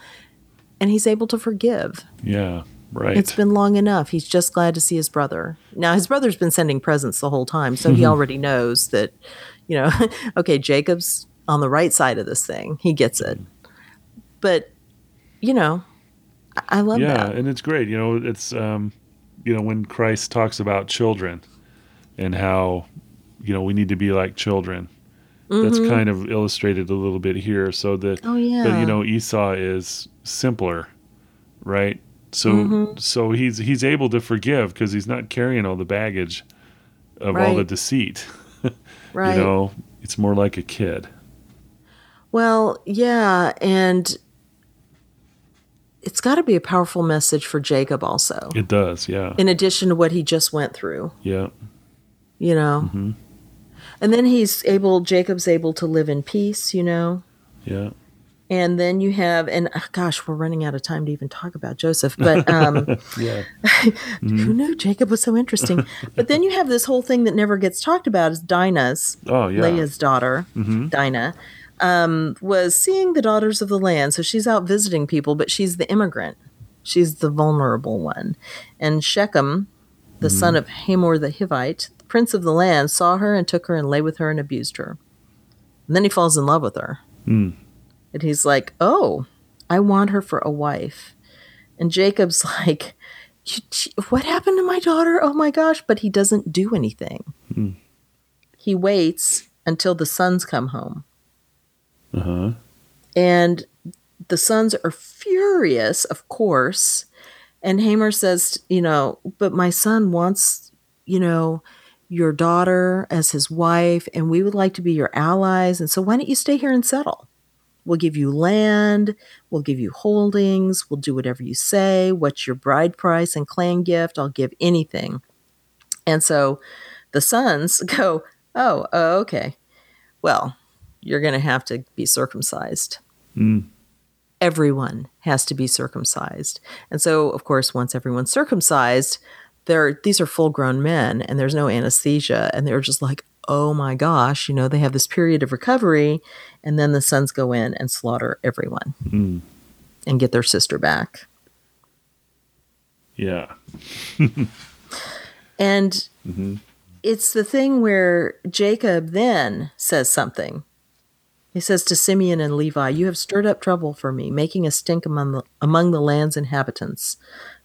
and he's able to forgive. Yeah. Right. It's been long enough. He's just glad to see his brother. Now, his brother's been sending presents the whole time, so he already knows that, you know, okay, Jacob's on the right side of this thing. He gets it. But, you know, I love yeah, that. Yeah, and it's great. You know, it's um, you know, when Christ talks about children and how, you know, we need to be like children. That's kind of illustrated a little bit here. So that, Oh yeah. but you know, Esau is simpler, right? So, Mm-hmm. so he's he's able to forgive because he's not carrying all the baggage of all the deceit. right. You know, it's more like a kid. Well, yeah, and it's got to be a powerful message for Jacob also. It does, yeah, In addition to what he just went through, yeah, you know. Mm-hmm. And then he's able Jacob's able to live in peace, you know. yeah. And then you have and uh, gosh, we're running out of time to even talk about Joseph, but um Yeah. who knew Jacob was so interesting? but then you have this whole thing that never gets talked about is Dinah's Oh, yeah. Mm-hmm. Leah's daughter, Dinah, um, was seeing the daughters of the land. So she's out visiting people, but she's the immigrant. She's the vulnerable one. And Shechem, the Mm-hmm. son of Hamor the Hivite, the prince of the land, saw her and took her and lay with her and abused her. And then he falls in love with her. Mm. And he's like, Oh, I want her for a wife. And Jacob's like, What happened to my daughter? Oh my gosh. But he doesn't do anything. Hmm. He waits until the sons come home. Uh huh. And the sons are furious, of course. And Hamor says, You know, but my son wants, you know, your daughter as his wife, and we would like to be your allies. And so why don't you stay here and settle? We'll give you land, we'll give you holdings, we'll do whatever you say. What's your bride price and clan gift? I'll give anything. And so the sons go, Oh, oh okay. Well, you're going to have to be circumcised. Mm. Everyone has to be circumcised. And so, of course, once everyone's circumcised, they're, these are full grown men and there's no anesthesia. And they're just like, oh my gosh, you know, they have this period of recovery. And then the sons go in and slaughter everyone Mm. and get their sister back. Yeah. And Mm-hmm. it's the thing where Jacob then says something. He says to Simeon and Levi, You have stirred up trouble for me, making a stink among the, among the land's inhabitants,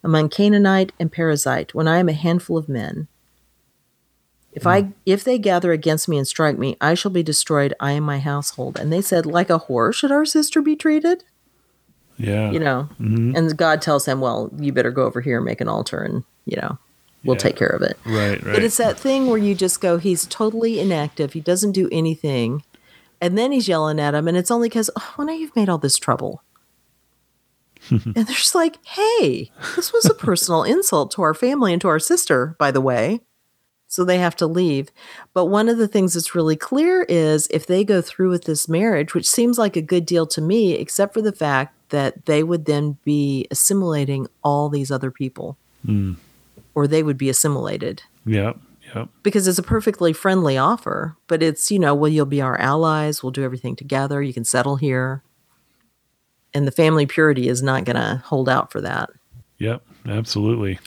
among Canaanite and Perizzite, when I am a handful of men. If I if they gather against me and strike me, I shall be destroyed, I and my household. And they said, Like a whore should our sister be treated? Yeah. You know. Mhm. And God tells him, Well, you better go over here and make an altar and, you know, we'll Yeah. take care of it. Right. Right. But it's that thing where you just go, he's totally inactive. He doesn't do anything. And then he's yelling at him. And it's only because, oh, well, now you've made all this trouble. and they're just like, hey, this was a personal insult to our family and to our sister, by the way. So they have to leave. But one of the things that's really clear is if they go through with this marriage, which seems like a good deal to me, except for the fact that they would then be assimilating all these other people, Mm. or they would be assimilated Yep. Yep. because it's a perfectly friendly offer, but it's, you know, well, you'll be our allies. We'll do everything together. You can settle here. And the family purity is not going to hold out for that. Yep. Absolutely.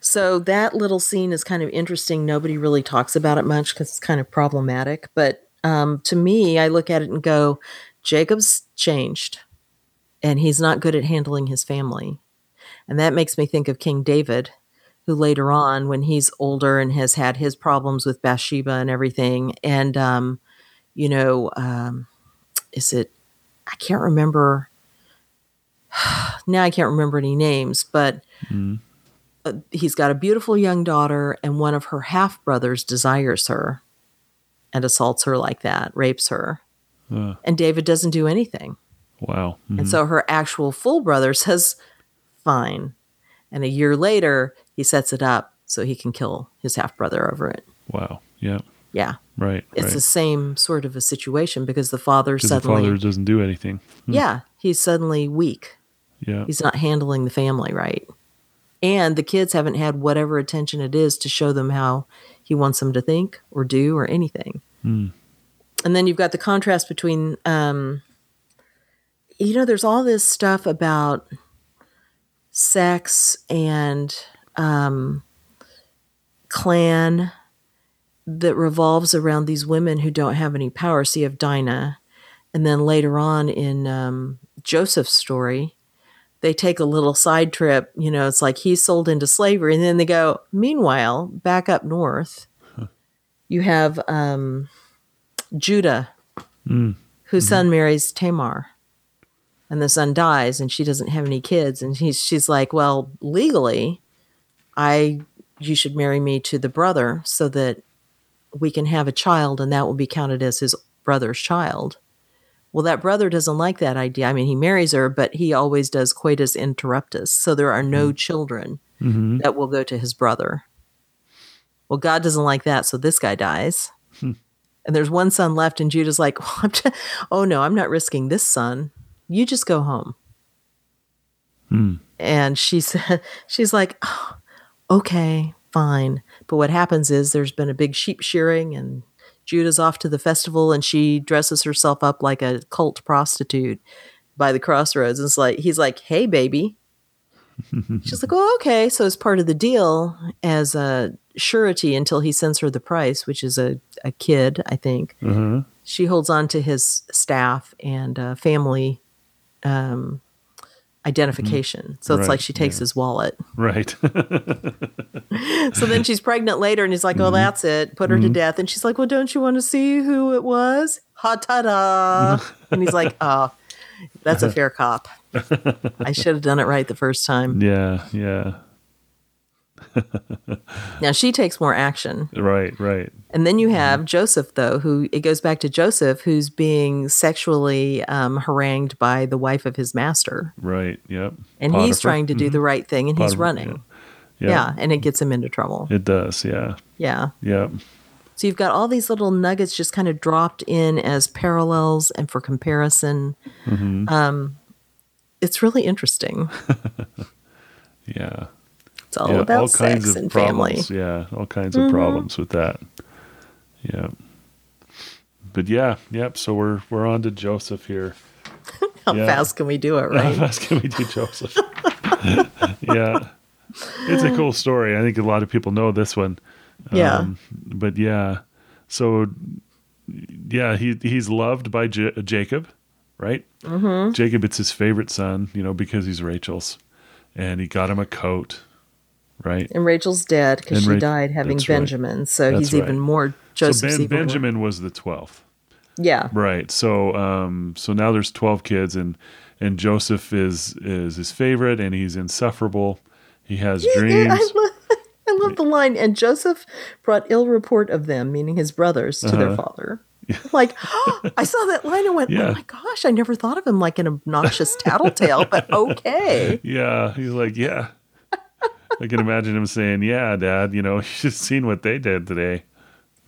So that little scene is kind of interesting. Nobody really talks about it much because it's kind of problematic. But um, to me, I look at it and go, Jacob's changed and he's not good at handling his family. And that makes me think of King David, who later on, when he's older and has had his problems with Bathsheba and everything, and, um, you know, um, is it, I can't remember. Now I can't remember any names, but Mm. uh, he's got a beautiful young daughter, and one of her half brothers desires her and assaults her like that, rapes her. Uh, And David doesn't do anything. wow. Mhm. And so her actual full brother says, fine. And a year later, he sets it up so he can kill his half brother over it. Wow. Yeah. Yeah. Right. It's right. the same sort of a situation because the father 'Cause the suddenly, father doesn't do anything. yeah, he's suddenly weak. Yeah. He's not handling the family right. And the kids haven't had whatever attention it is to show them how he wants them to think or do or anything. Mm. And then you've got the contrast between, um, you know, there's all this stuff about sex and um, clan that revolves around these women who don't have any power. So you have Dinah. And then later on in um, Joseph's story, they take a little side trip. You know, it's like he's sold into slavery, and then they go. Meanwhile, back up north, you have um, Judah, mm. whose son marries Tamar, and the son dies, and she doesn't have any kids, and he's she's like, well, legally, I you should marry me to the brother so that we can have a child, and that will be counted as his brother's child. Well, that brother doesn't like that idea. I mean, he marries her, but he always does coitus interruptus. So there are no mm-hmm. children mm-hmm. that will go to his brother. Well, God doesn't like that. So this guy dies. Hmm. And there's one son left, and Judah's like, just, oh no, I'm not risking this son. You just go home. Hmm. And she said, she's like, oh, okay, fine. But what happens is there's been a big sheep shearing, and Judah's off to the festival, and she dresses herself up like a cult prostitute by the crossroads. And it's like he's like, "Hey, baby." She's like, "Oh, okay." So as part of the deal, as a surety until he sends her the price, which is a a kid, I think. She holds on to his staff and uh, family um, identification. So it's Right, like she takes yeah. his wallet. Right. So then she's pregnant later, and he's like, "Oh, Mm-hmm. that's it. Put her to death." And she's like, "Well, don't you want to see who it was?" Ha ta da! and he's like, "Oh, that's a fair cop. I should have done it right the first time." yeah. Yeah. Now she takes more action, Right. Right. and then you Mm-hmm. have Joseph, though, who it goes back to Joseph, who's being sexually um, harangued by the wife of his master, Right. Yep. and he's trying to do the right thing, and he's Potiphar, running. Yeah. Yeah. and it gets him into trouble. It does. Yeah. Yeah. Yep. So you've got all these little nuggets just kind of dropped in as parallels and for comparison. Mm-hmm. Um, it's really interesting. Yeah. It's all yeah. about all kinds sex of and family. problems. Yeah. All kinds of problems with that. Yeah. But yeah. Yep. So we're we're on to Joseph here. How yeah. fast can we do it, right? How fast can we do Joseph? yeah. It's a cool story. I think a lot of people know this one. yeah. Um, but yeah, so yeah, he he's loved by J- Jacob, right? Mm-hmm. Jacob, it's his favorite son, you know, because he's Rachel's, and he got him a coat, right? and Rachel's dead because she died having that's right. Benjamin. So That's he's right. even more So ben, Benjamin was the twelfth, Yeah. right? So um, so now there's twelve kids, and and Joseph is is his favorite, and he's insufferable. He has dreams. I love, I love the line. And Joseph brought ill report of them, meaning his brothers, to their father. Like, I saw that line and went, Uh-huh. Yeah. oh my gosh, I never thought of him like an obnoxious tattletale, but okay. Yeah, he's like, yeah. I can imagine him saying, "Yeah, Dad, you know, you should seen what they did today.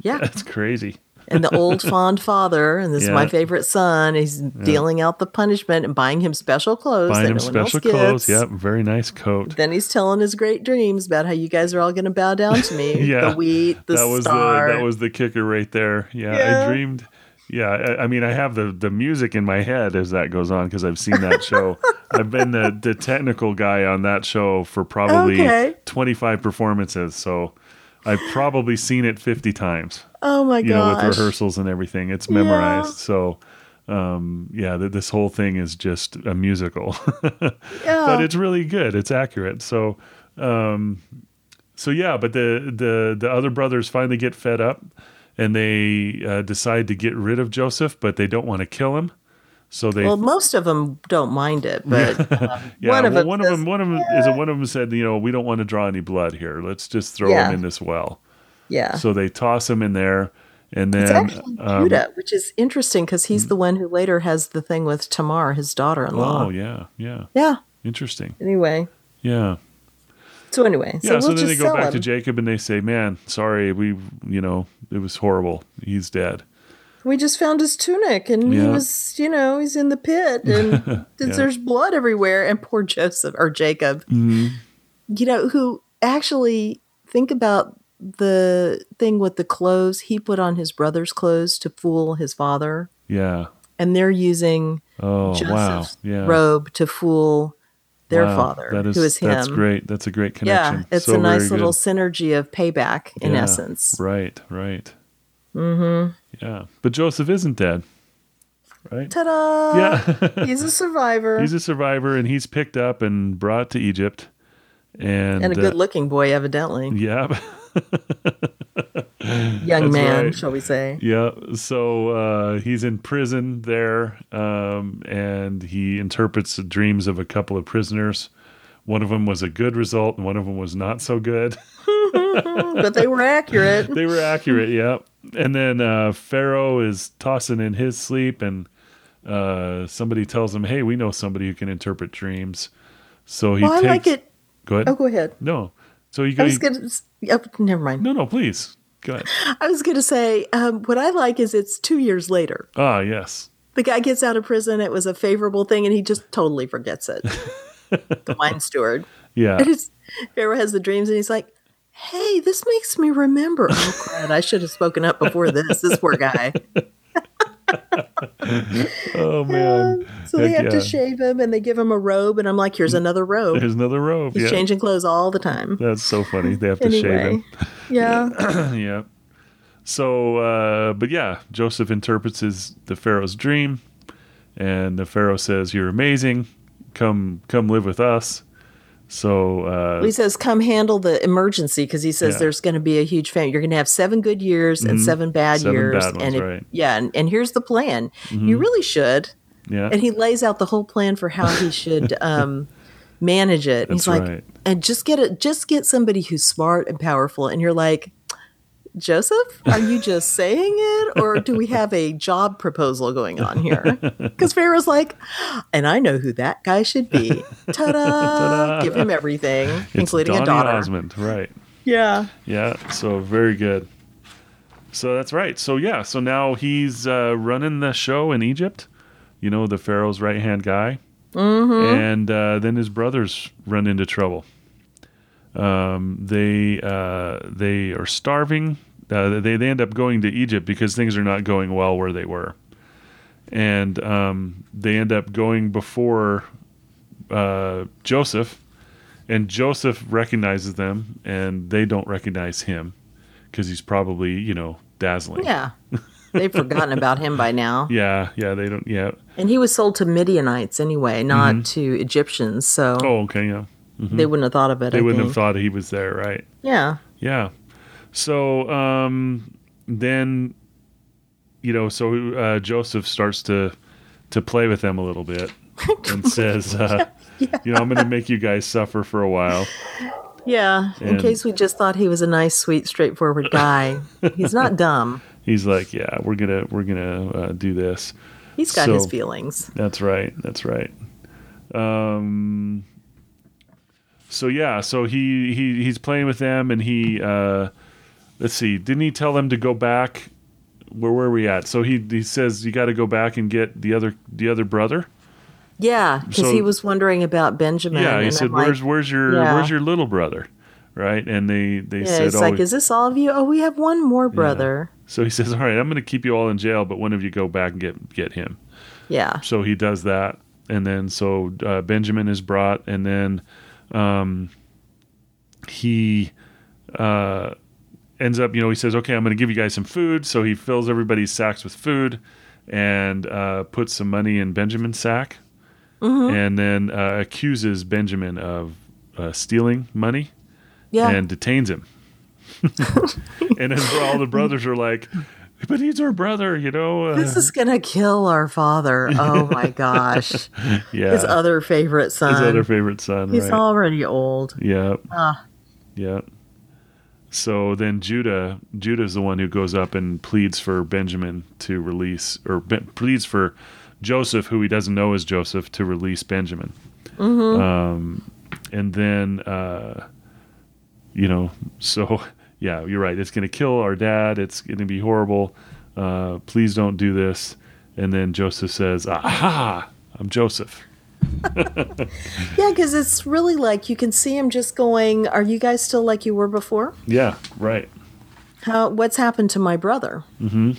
Yeah. That's crazy." and the old fond father, and this is my favorite son. He's dealing out the punishment and buying him special clothes. Buying him no special clothes. Yep, very nice coat. Then he's telling his great dreams about how you guys are all going to bow down to me. Yeah, the wheat, the that was star. the that was the kicker right there. Yeah, Yeah. I dreamed. Yeah, I, I mean, I have the the music in my head as that goes on because I've seen that show. I've been the the technical guy on that show for probably Okay. twenty five performances. So. I've probably seen it 50 times. oh my god! you know, with rehearsals and everything. It's memorized. So, um, yeah, th- this whole thing is just a musical, Yeah. but it's really good. It's accurate. So, um, so yeah, but the the the other brothers finally get fed up, and they uh, decide to get rid of Joseph, but they don't want to kill him. So they, well, most of them don't mind it, but um, yeah, one of well, them, one of them, one of them is one of them said, you know, we don't want to draw any blood here. Let's just throw Yeah. him in this well. yeah. So they toss him in there, and then It's actually um, Judah, which is interesting because he's the one who later has the thing with Tamar, his daughter-in-law. Oh yeah, yeah, Yeah. interesting. Anyway, Yeah, so anyway, so yeah. we'll So then they go back him. to Jacob and they say, "Man, sorry, we, you know, it was horrible. He's dead." we just found his tunic, and he was, you know, he's in the pit, and there's blood everywhere. And poor Joseph or Jacob, Mm-hmm. you know, who actually think about the thing with the clothes he put on his brother's clothes to fool his father, Yeah. and they're using Oh wow. Joseph's Yeah. robe to fool their Wow. father, That is who is him. that's great. That's a great connection. Yeah, it's So a nice little good. synergy of payback in Yeah, essence. Right. Right. Mm-hmm. Yeah, but Joseph isn't dead. right? Ta-da! Yeah. he's a survivor he's a survivor and he's picked up and brought to Egypt. And, and a uh, good-looking boy, evidently. yeah. Young That's man, right. shall we say? Yeah, so uh, he's in prison there, um, and he interprets the dreams of a couple of prisoners. One of them was a good result, and one of them was not so good. but they were accurate. they were accurate, yeah. And then uh, Pharaoh is tossing in his sleep, and uh, somebody tells him, "Hey, we know somebody who can interpret dreams." So he well, I like it. Go ahead. Oh, go ahead. No. So he I goes. was gonna. Oh, never mind. No, no, please. Go ahead. I was gonna say um, what I like is it's two years later. Ah, yes. The guy gets out of prison. It was a favorable thing, and he just totally forgets it. the wine steward. Yeah. And Pharaoh has the dreams, and he's like, "Hey, this makes me remember." Oh crap! I should have spoken up before this. This poor guy. Oh man. So they Heck have to shave him, and they give him a robe, and I'm like, "Here's another robe." Here's another robe. He's yeah. changing clothes all the time. That's so funny. They have to shave him. yeah. yeah. So, uh, but yeah, Joseph interprets his the Pharaoh's dream, and the Pharaoh says, "You're amazing. Come, come live with us." So, uh, He says, "Come handle the emergency," because he says Yeah. there's going to be a huge famine. You're going to have seven good years and seven bad Seven years, bad ones, and it- right. Mm-hmm. yeah, and, and here's the plan. You really should. yeah, And he lays out the whole plan for how he should um, manage it. He's like, right. and just get it, just get somebody who's smart and powerful. And you're like, Joseph, are you just saying it, or do we have a job proposal going on here? Because Pharaoh's like, and I know who that guy should be. Ta-da! Give him everything, it's including Donny a daughter. Osmond, right? Yeah. Yeah, so very good. So that's right. So yeah, so now he's uh, running the show in Egypt. You know, the Pharaoh's right hand guy, mm-hmm. and uh, then his brothers run into trouble. Um, they uh, they are starving. Uh, they they end up going to Egypt because things are not going well where they were, and um, they end up going before uh, Joseph, and Joseph recognizes them, and they don't recognize him because he's probably you know dazzling. Yeah. They've forgotten about him by now. yeah, yeah. They don't. Yeah. And he was sold to Midianites anyway, not to Egyptians. So Oh, okay. Yeah. they wouldn't have thought of it. They I wouldn't think. have thought he was there, right? Yeah. Yeah. So um, then, you know, so uh, Joseph starts to to play with them a little bit and says, uh, "You know, I'm going to make you guys suffer for a while." Yeah. In case we just thought he was a nice, sweet, straightforward guy. He's not dumb. He's like, "Yeah, we're gonna we're gonna uh, do this." He's got his feelings. That's right. That's right. Um. So yeah, so he he he's playing with them, and he uh, let's see, didn't he tell them to go back? Where were we at? So he he says you got to go back and get the other the other brother. Yeah, because So- he was wondering about Benjamin. yeah, he said, I'm like, "Where's where's your Yeah. where's your little brother?" Right, and they they Yeah, said, it's "Oh." like, is this all of you? Oh, we have one more brother. so he says, "All right, I'm going to keep you all in jail, but one of you go back and get get him." Yeah. so he does that and then so uh, benjamin is brought and then um, he uh, ends up you know he says okay i'm going to give you guys some food so he fills everybody's sacks with food and uh, puts some money in benjamin's sack and then uh, accuses benjamin of uh, stealing money Yeah. and detains him and then all the brothers are like but he's our brother you know uh, this is going to kill our father. Oh my gosh. yeah His other favorite son. his other favorite son. He's right? already old. yeah, Ah. yeah. So then Judah, Judah is the one who goes up and pleads for Benjamin to release, or be, pleads for Joseph, who he doesn't know is Joseph, to release Benjamin. Mm-hmm. Um, and then, uh, you know, so yeah, you're right. It's going to kill our dad. It's going to be horrible. Uh, please don't do this. And then Joseph says, "Aha! I'm Joseph." Yeah, because it's really like you can see him just going, Are you guys still like you were before? Yeah, right. How what's happened to my brother? Mm-hmm.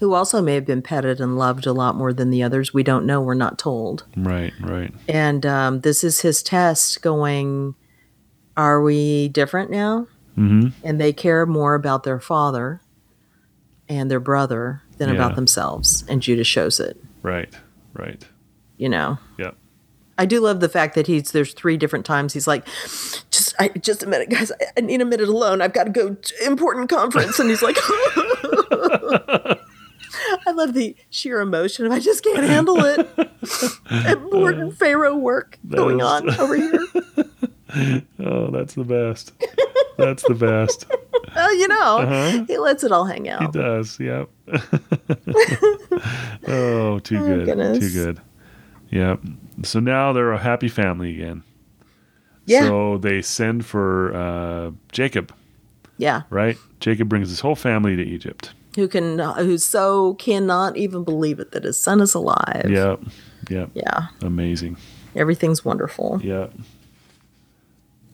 Who also may have been petted and loved a lot more than the others. We don't know. We're not told. Right, right. And um, this is his test going, Are we different now? Mm-hmm. And they care more about their father and their brother than Yeah. about themselves. And Judah shows it. Right. Right. You know. Yeah. I do love the fact that he's there's three different times he's like, just I just a minute, guys. I, I need a minute alone. I've got to go to important conference, and he's like. I love the sheer emotion of I just can't handle it. Important Pharaoh work That going is- on over here. Oh, that's the best. That's the best. Well, you know, Uh-huh. he lets it all hang out. He does. Yep. oh, too good. goodness. Too good. Yep. So now they're a happy family again. Yeah, So they send for uh, Jacob, yeah. right? Jacob brings his whole family to Egypt. Who can, who so cannot even believe it that his son is alive. Yeah. Yep. Yeah. Amazing. Everything's wonderful. Yeah.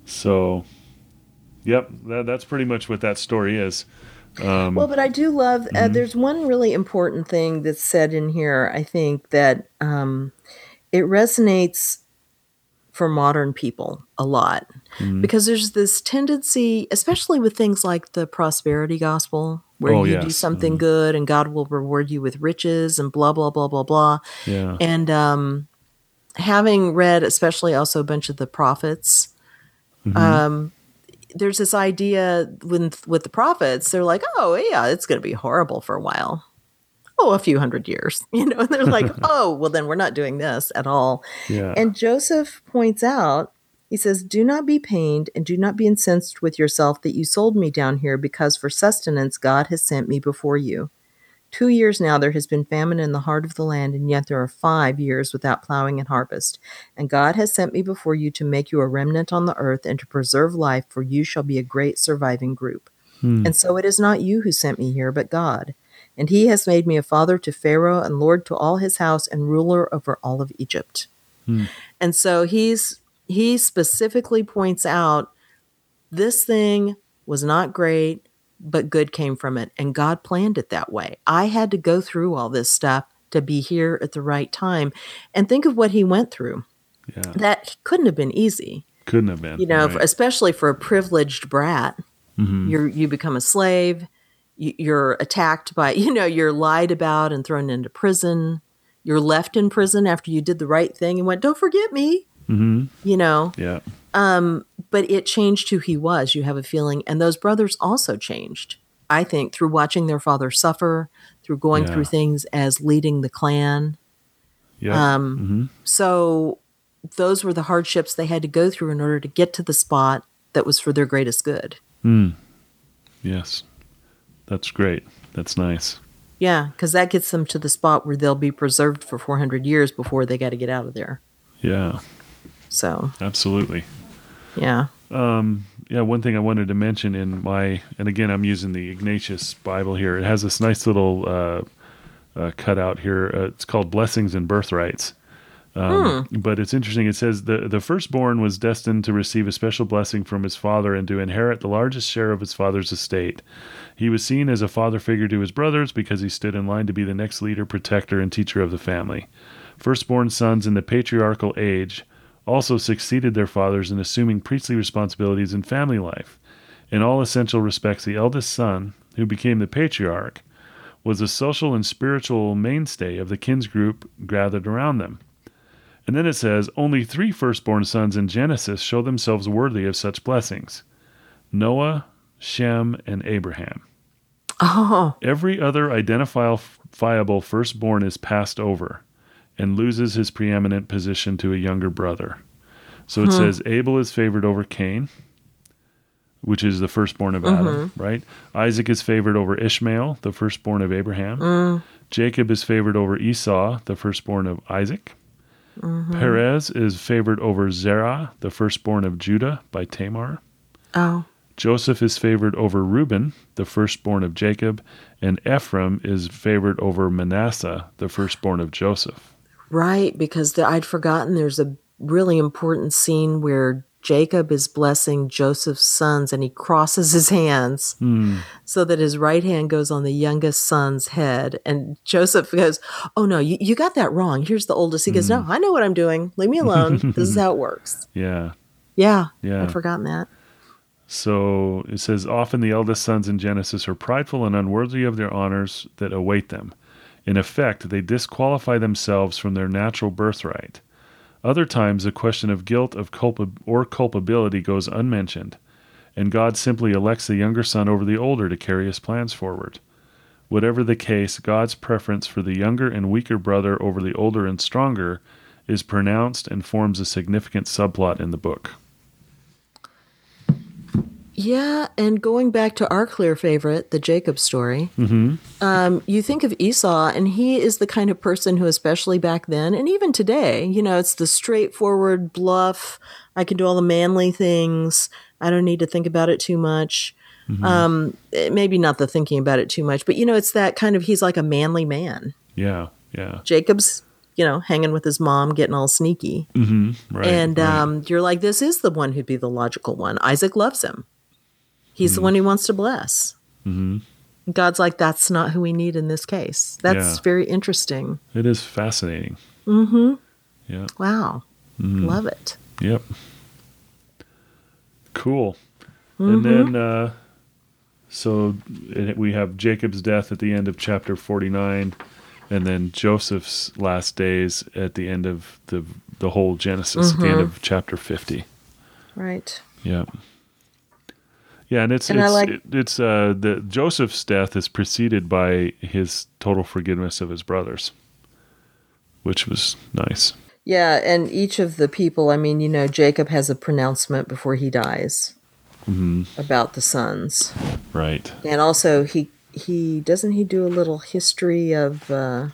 So, yep, that, that's pretty much what that story is. Um, Well, but I do love. Uh, Mm-hmm. there's one really important thing that's said in here. I think that um, it resonates for modern people a lot Mm-hmm. because there's this tendency, especially with things like the prosperity gospel, where Oh, you yes. do something good and God will reward you with riches and blah blah blah blah blah. yeah. And um, having read, especially also a bunch of the prophets, Mm-hmm. um, there's this idea with with the prophets. They're like, oh yeah, it's going to be horrible for a while. Oh, a few hundred years, you know. And they're like, oh, well, then we're not doing this at all. Yeah. And Joseph points out, he says, Do not be pained and do not be incensed with yourself that you sold me down here, because for sustenance God has sent me before you. Two years now there has been famine in the heart of the land, and yet there are five years without plowing and harvest. And God has sent me before you to make you a remnant on the earth and to preserve life, for you shall be a great surviving group. Hmm. And so it is not you who sent me here, but God. And he has made me a father to Pharaoh and lord to all his house and ruler over all of Egypt. Hmm. And so he's he specifically points out this thing was not great, but good came from it. And God planned it that way. I had to go through all this stuff to be here at the right time. And think of what he went through. yeah. That couldn't have been easy, Couldn't have been. you know, right. especially for a privileged brat. Mm-hmm. You're you become a slave. You- You're attacked by, you know, you're lied about and thrown into prison. You're left in prison after you did the right thing and went, "Don't forget me." Mhm. You know, Yeah. but it changed who he was. You have a feeling, and those brothers also changed. I think through watching their father suffer, through going Yeah. through things as leading the clan. Yeah. Um, So those were the hardships they had to go through in order to get to the spot that was for their greatest good. yes. That's great. That's nice. Yeah, because that gets them to the spot where they'll be preserved for 400 years before they got to get out of there. Yeah. So, Absolutely. yeah. Yeah, one thing I wanted to mention in my, and again, I'm using the Ignatius Bible here. It has this nice little uh, uh, cutout here. Uh, it's called Blessings and Birthrights. Um, But it's interesting. It says the the firstborn was destined to receive a special blessing from his father and to inherit the largest share of his father's estate. He was seen as a father figure to his brothers because he stood in line to be the next leader, protector, and teacher of the family. Firstborn sons in the patriarchal age also succeeded their fathers in assuming priestly responsibilities in family life. In all essential respects, the eldest son, who became the patriarch, was a social and spiritual mainstay of the kins group gathered around them. And then it says, only three firstborn sons in Genesis show themselves worthy of such blessings Noah, Shem, and Abraham. Oh, Every other identifiable firstborn is passed over and loses his preeminent position to a younger brother. So it hmm. says Abel is favored over Cain, which is the firstborn of mm-hmm. Adam, right? Isaac is favored over Ishmael, the firstborn of Abraham. Mm. Jacob is favored over Esau, the firstborn of Isaac. Mm-hmm. Perez is favored over Zerah, the firstborn of Judah by Tamar. oh, Joseph is favored over Reuben, the firstborn of Jacob, and Ephraim is favored over Manasseh, the firstborn of Joseph. right. Because the, I'd forgotten there's a really important scene where Jacob is blessing Joseph's sons and he crosses his hands hmm. so that his right hand goes on the youngest son's head. And Joseph goes, Oh, no, you, you got that wrong. Here's the oldest. He goes, hmm. No, I know what I'm doing. Leave me alone. this is how it works. Yeah. Yeah. Yeah. I'd forgotten that. So it says, Often the eldest sons in Genesis are prideful and unworthy of their honors that await them. In effect, they disqualify themselves from their natural birthright. Other times, the question of guilt of culpa- or culpability goes unmentioned, and God simply elects the younger son over the older to carry his plans forward. Whatever the case, God's preference for the younger and weaker brother over the older and stronger is pronounced and forms a significant subplot in the book. Yeah, and going back to our clear favorite, the Jacob story, um, you think of Esau, and he is the kind of person who, especially back then and even today, you know, it's the straightforward bluff. I can do all the manly things. I don't need to think about it too much. Um, eh, maybe not the thinking about it too much, but you know, it's that kind of he's like a manly man. Yeah, yeah. Jacob's, you know, hanging with his mom, getting all sneaky. Mm-hmm. Right. and right. um, you're like, this is the one who'd be the logical one. Isaac loves him. He's the Mm-hmm. one he wants to bless. Mm-hmm. God's like, that's not who we need in this case. That's Yeah. very interesting. it is fascinating. Mm-hmm. Yeah. Wow. Mm-hmm. Love it. Yep. Cool. Mm-hmm. And then, uh, so we have Jacob's death at the end of chapter 49, and then Joseph's last days at the end of the the whole Genesis, at the Mm-hmm. end of chapter 50. Right. Yeah. Yeah, and it's And it's like- it, it's uh the Joseph's death is preceded by his total forgiveness of his brothers, which was nice. Yeah. And each of the people, I mean, you know, Jacob has a pronouncement before he dies Mm-hmm. about the sons. Right. And also, he, he doesn't he do a little history of uh,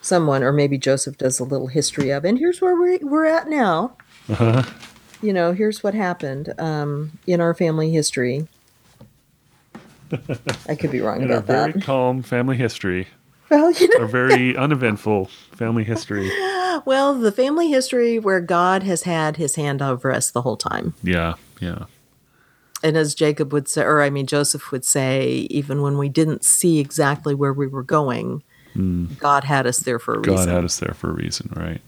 someone, or maybe Joseph does a little history of, and here's where we're, we're at now. Uh-huh. You know, here's what happened um, in our family history. I could be wrong In our about very that. calm family history, Well, you know, our very uneventful family history. well, the family history where God has had His hand over us the whole time, Yeah, yeah, and as Jacob would say, or I mean Joseph would say, even when we didn't see exactly where we were going, God had us there for a. God reason. had us there for a reason, right?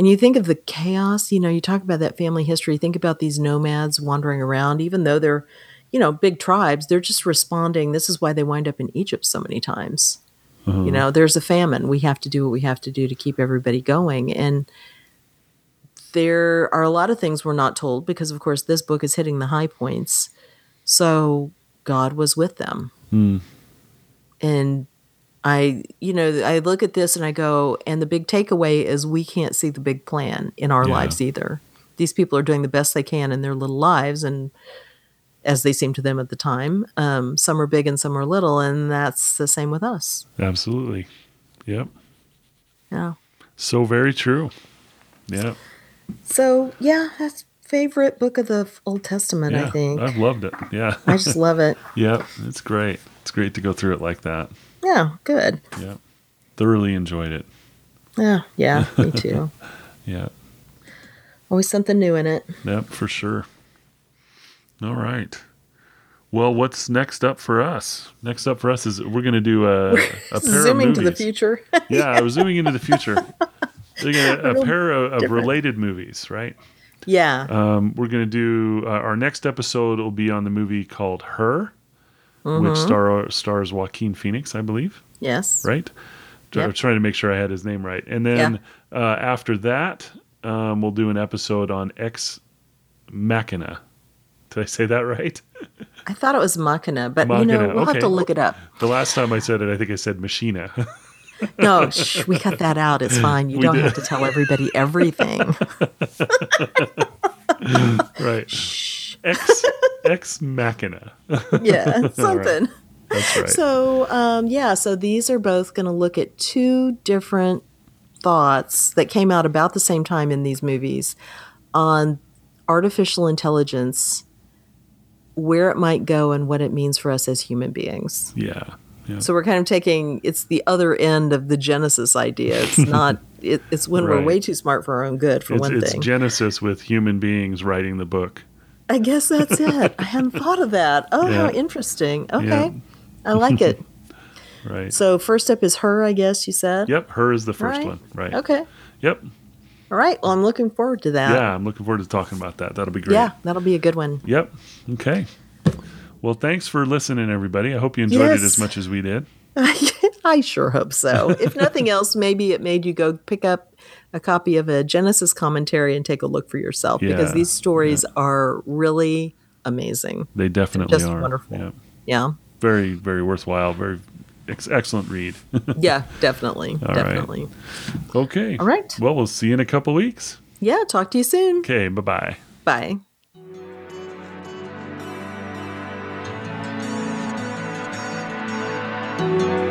And you think of the chaos, you know, you talk about that family history, think about these nomads wandering around, even though they're, you know, big tribes, they're just responding. This is why they wind up in Egypt so many times. Uh-huh. You know, there's a famine. We have to do what we have to do to keep everybody going. And there are a lot of things we're not told because, of course, this book is hitting the high points. So God was with them. Hmm. And I, you know, I look at this and I go, and the big takeaway is we can't see the big plan in our Yeah. lives either. These people are doing the best they can in their little lives, and as they seem to them at the time, um, some are big and some are little, and that's the same with us. Absolutely. Yep. Yeah. So very true. Yeah. So yeah, that's favorite book of the Old Testament. Yeah. I think I've loved it. Yeah. I just love it. Yep. It's great. It's great to go through it like that. Yeah, good. Yeah. Thoroughly enjoyed it. Yeah, yeah, me too. Yeah. Always something new in it. Yep, for sure. All right. Well, what's next up for us? Next up for us is we're going to do a, a pair Zooming of to the future. Yeah, I was zooming into the future. A pair of, of related movies, right? yeah. Um, we're going to do uh, our next episode will be on the movie called Her, Mm-hmm. which star, stars Joaquin Phoenix, I believe, yes. right? I Yep. was trying to make sure I had his name right. And then uh, after that, um, we'll do an episode on Ex Machina. Did I say that right? I thought it was Machina, but you know, Machina, we'll have to look it up. The last time I said it, I think I said Machina. No, shh, we cut that out. It's fine. You We don't did. have to tell everybody everything. right. Ex Ex Machina. yeah, something. That's right. So, um, yeah, so these are both going to look at two different thoughts that came out about the same time in these movies on artificial intelligence, where it might go, and what it means for us as human beings. yeah. Yeah. So we're kind of taking it's the other end of the Genesis idea. It's not. It, it's when we're way too smart for our own good. For It's, one it's thing, Genesis with human beings writing the book. I guess that's it. I hadn't thought of that. Oh, how interesting. Okay, Yeah. I like it. Right. So first up is her. I guess you said. yep. Her is the first Right. one. Right. Okay. Yep. All right. Well, I'm looking forward to that. Yeah. I'm looking forward to talking about that. That'll be great. Yeah, that'll be a good one. Yep. Okay. Well, thanks for listening, everybody. I hope you enjoyed it as much as we did. I sure hope so. if nothing else, maybe it made you go pick up a copy of a Genesis commentary and take a look for yourself yeah, because these stories yeah. are really amazing. They definitely just are. Wonderful. Yeah. yeah. Very, very worthwhile. Very ex- excellent read. yeah, definitely. All definitely. Right. Okay. All right. Well, we'll see you in a couple weeks. Yeah. Talk to you soon. Okay. Bye-bye. Bye. Bye.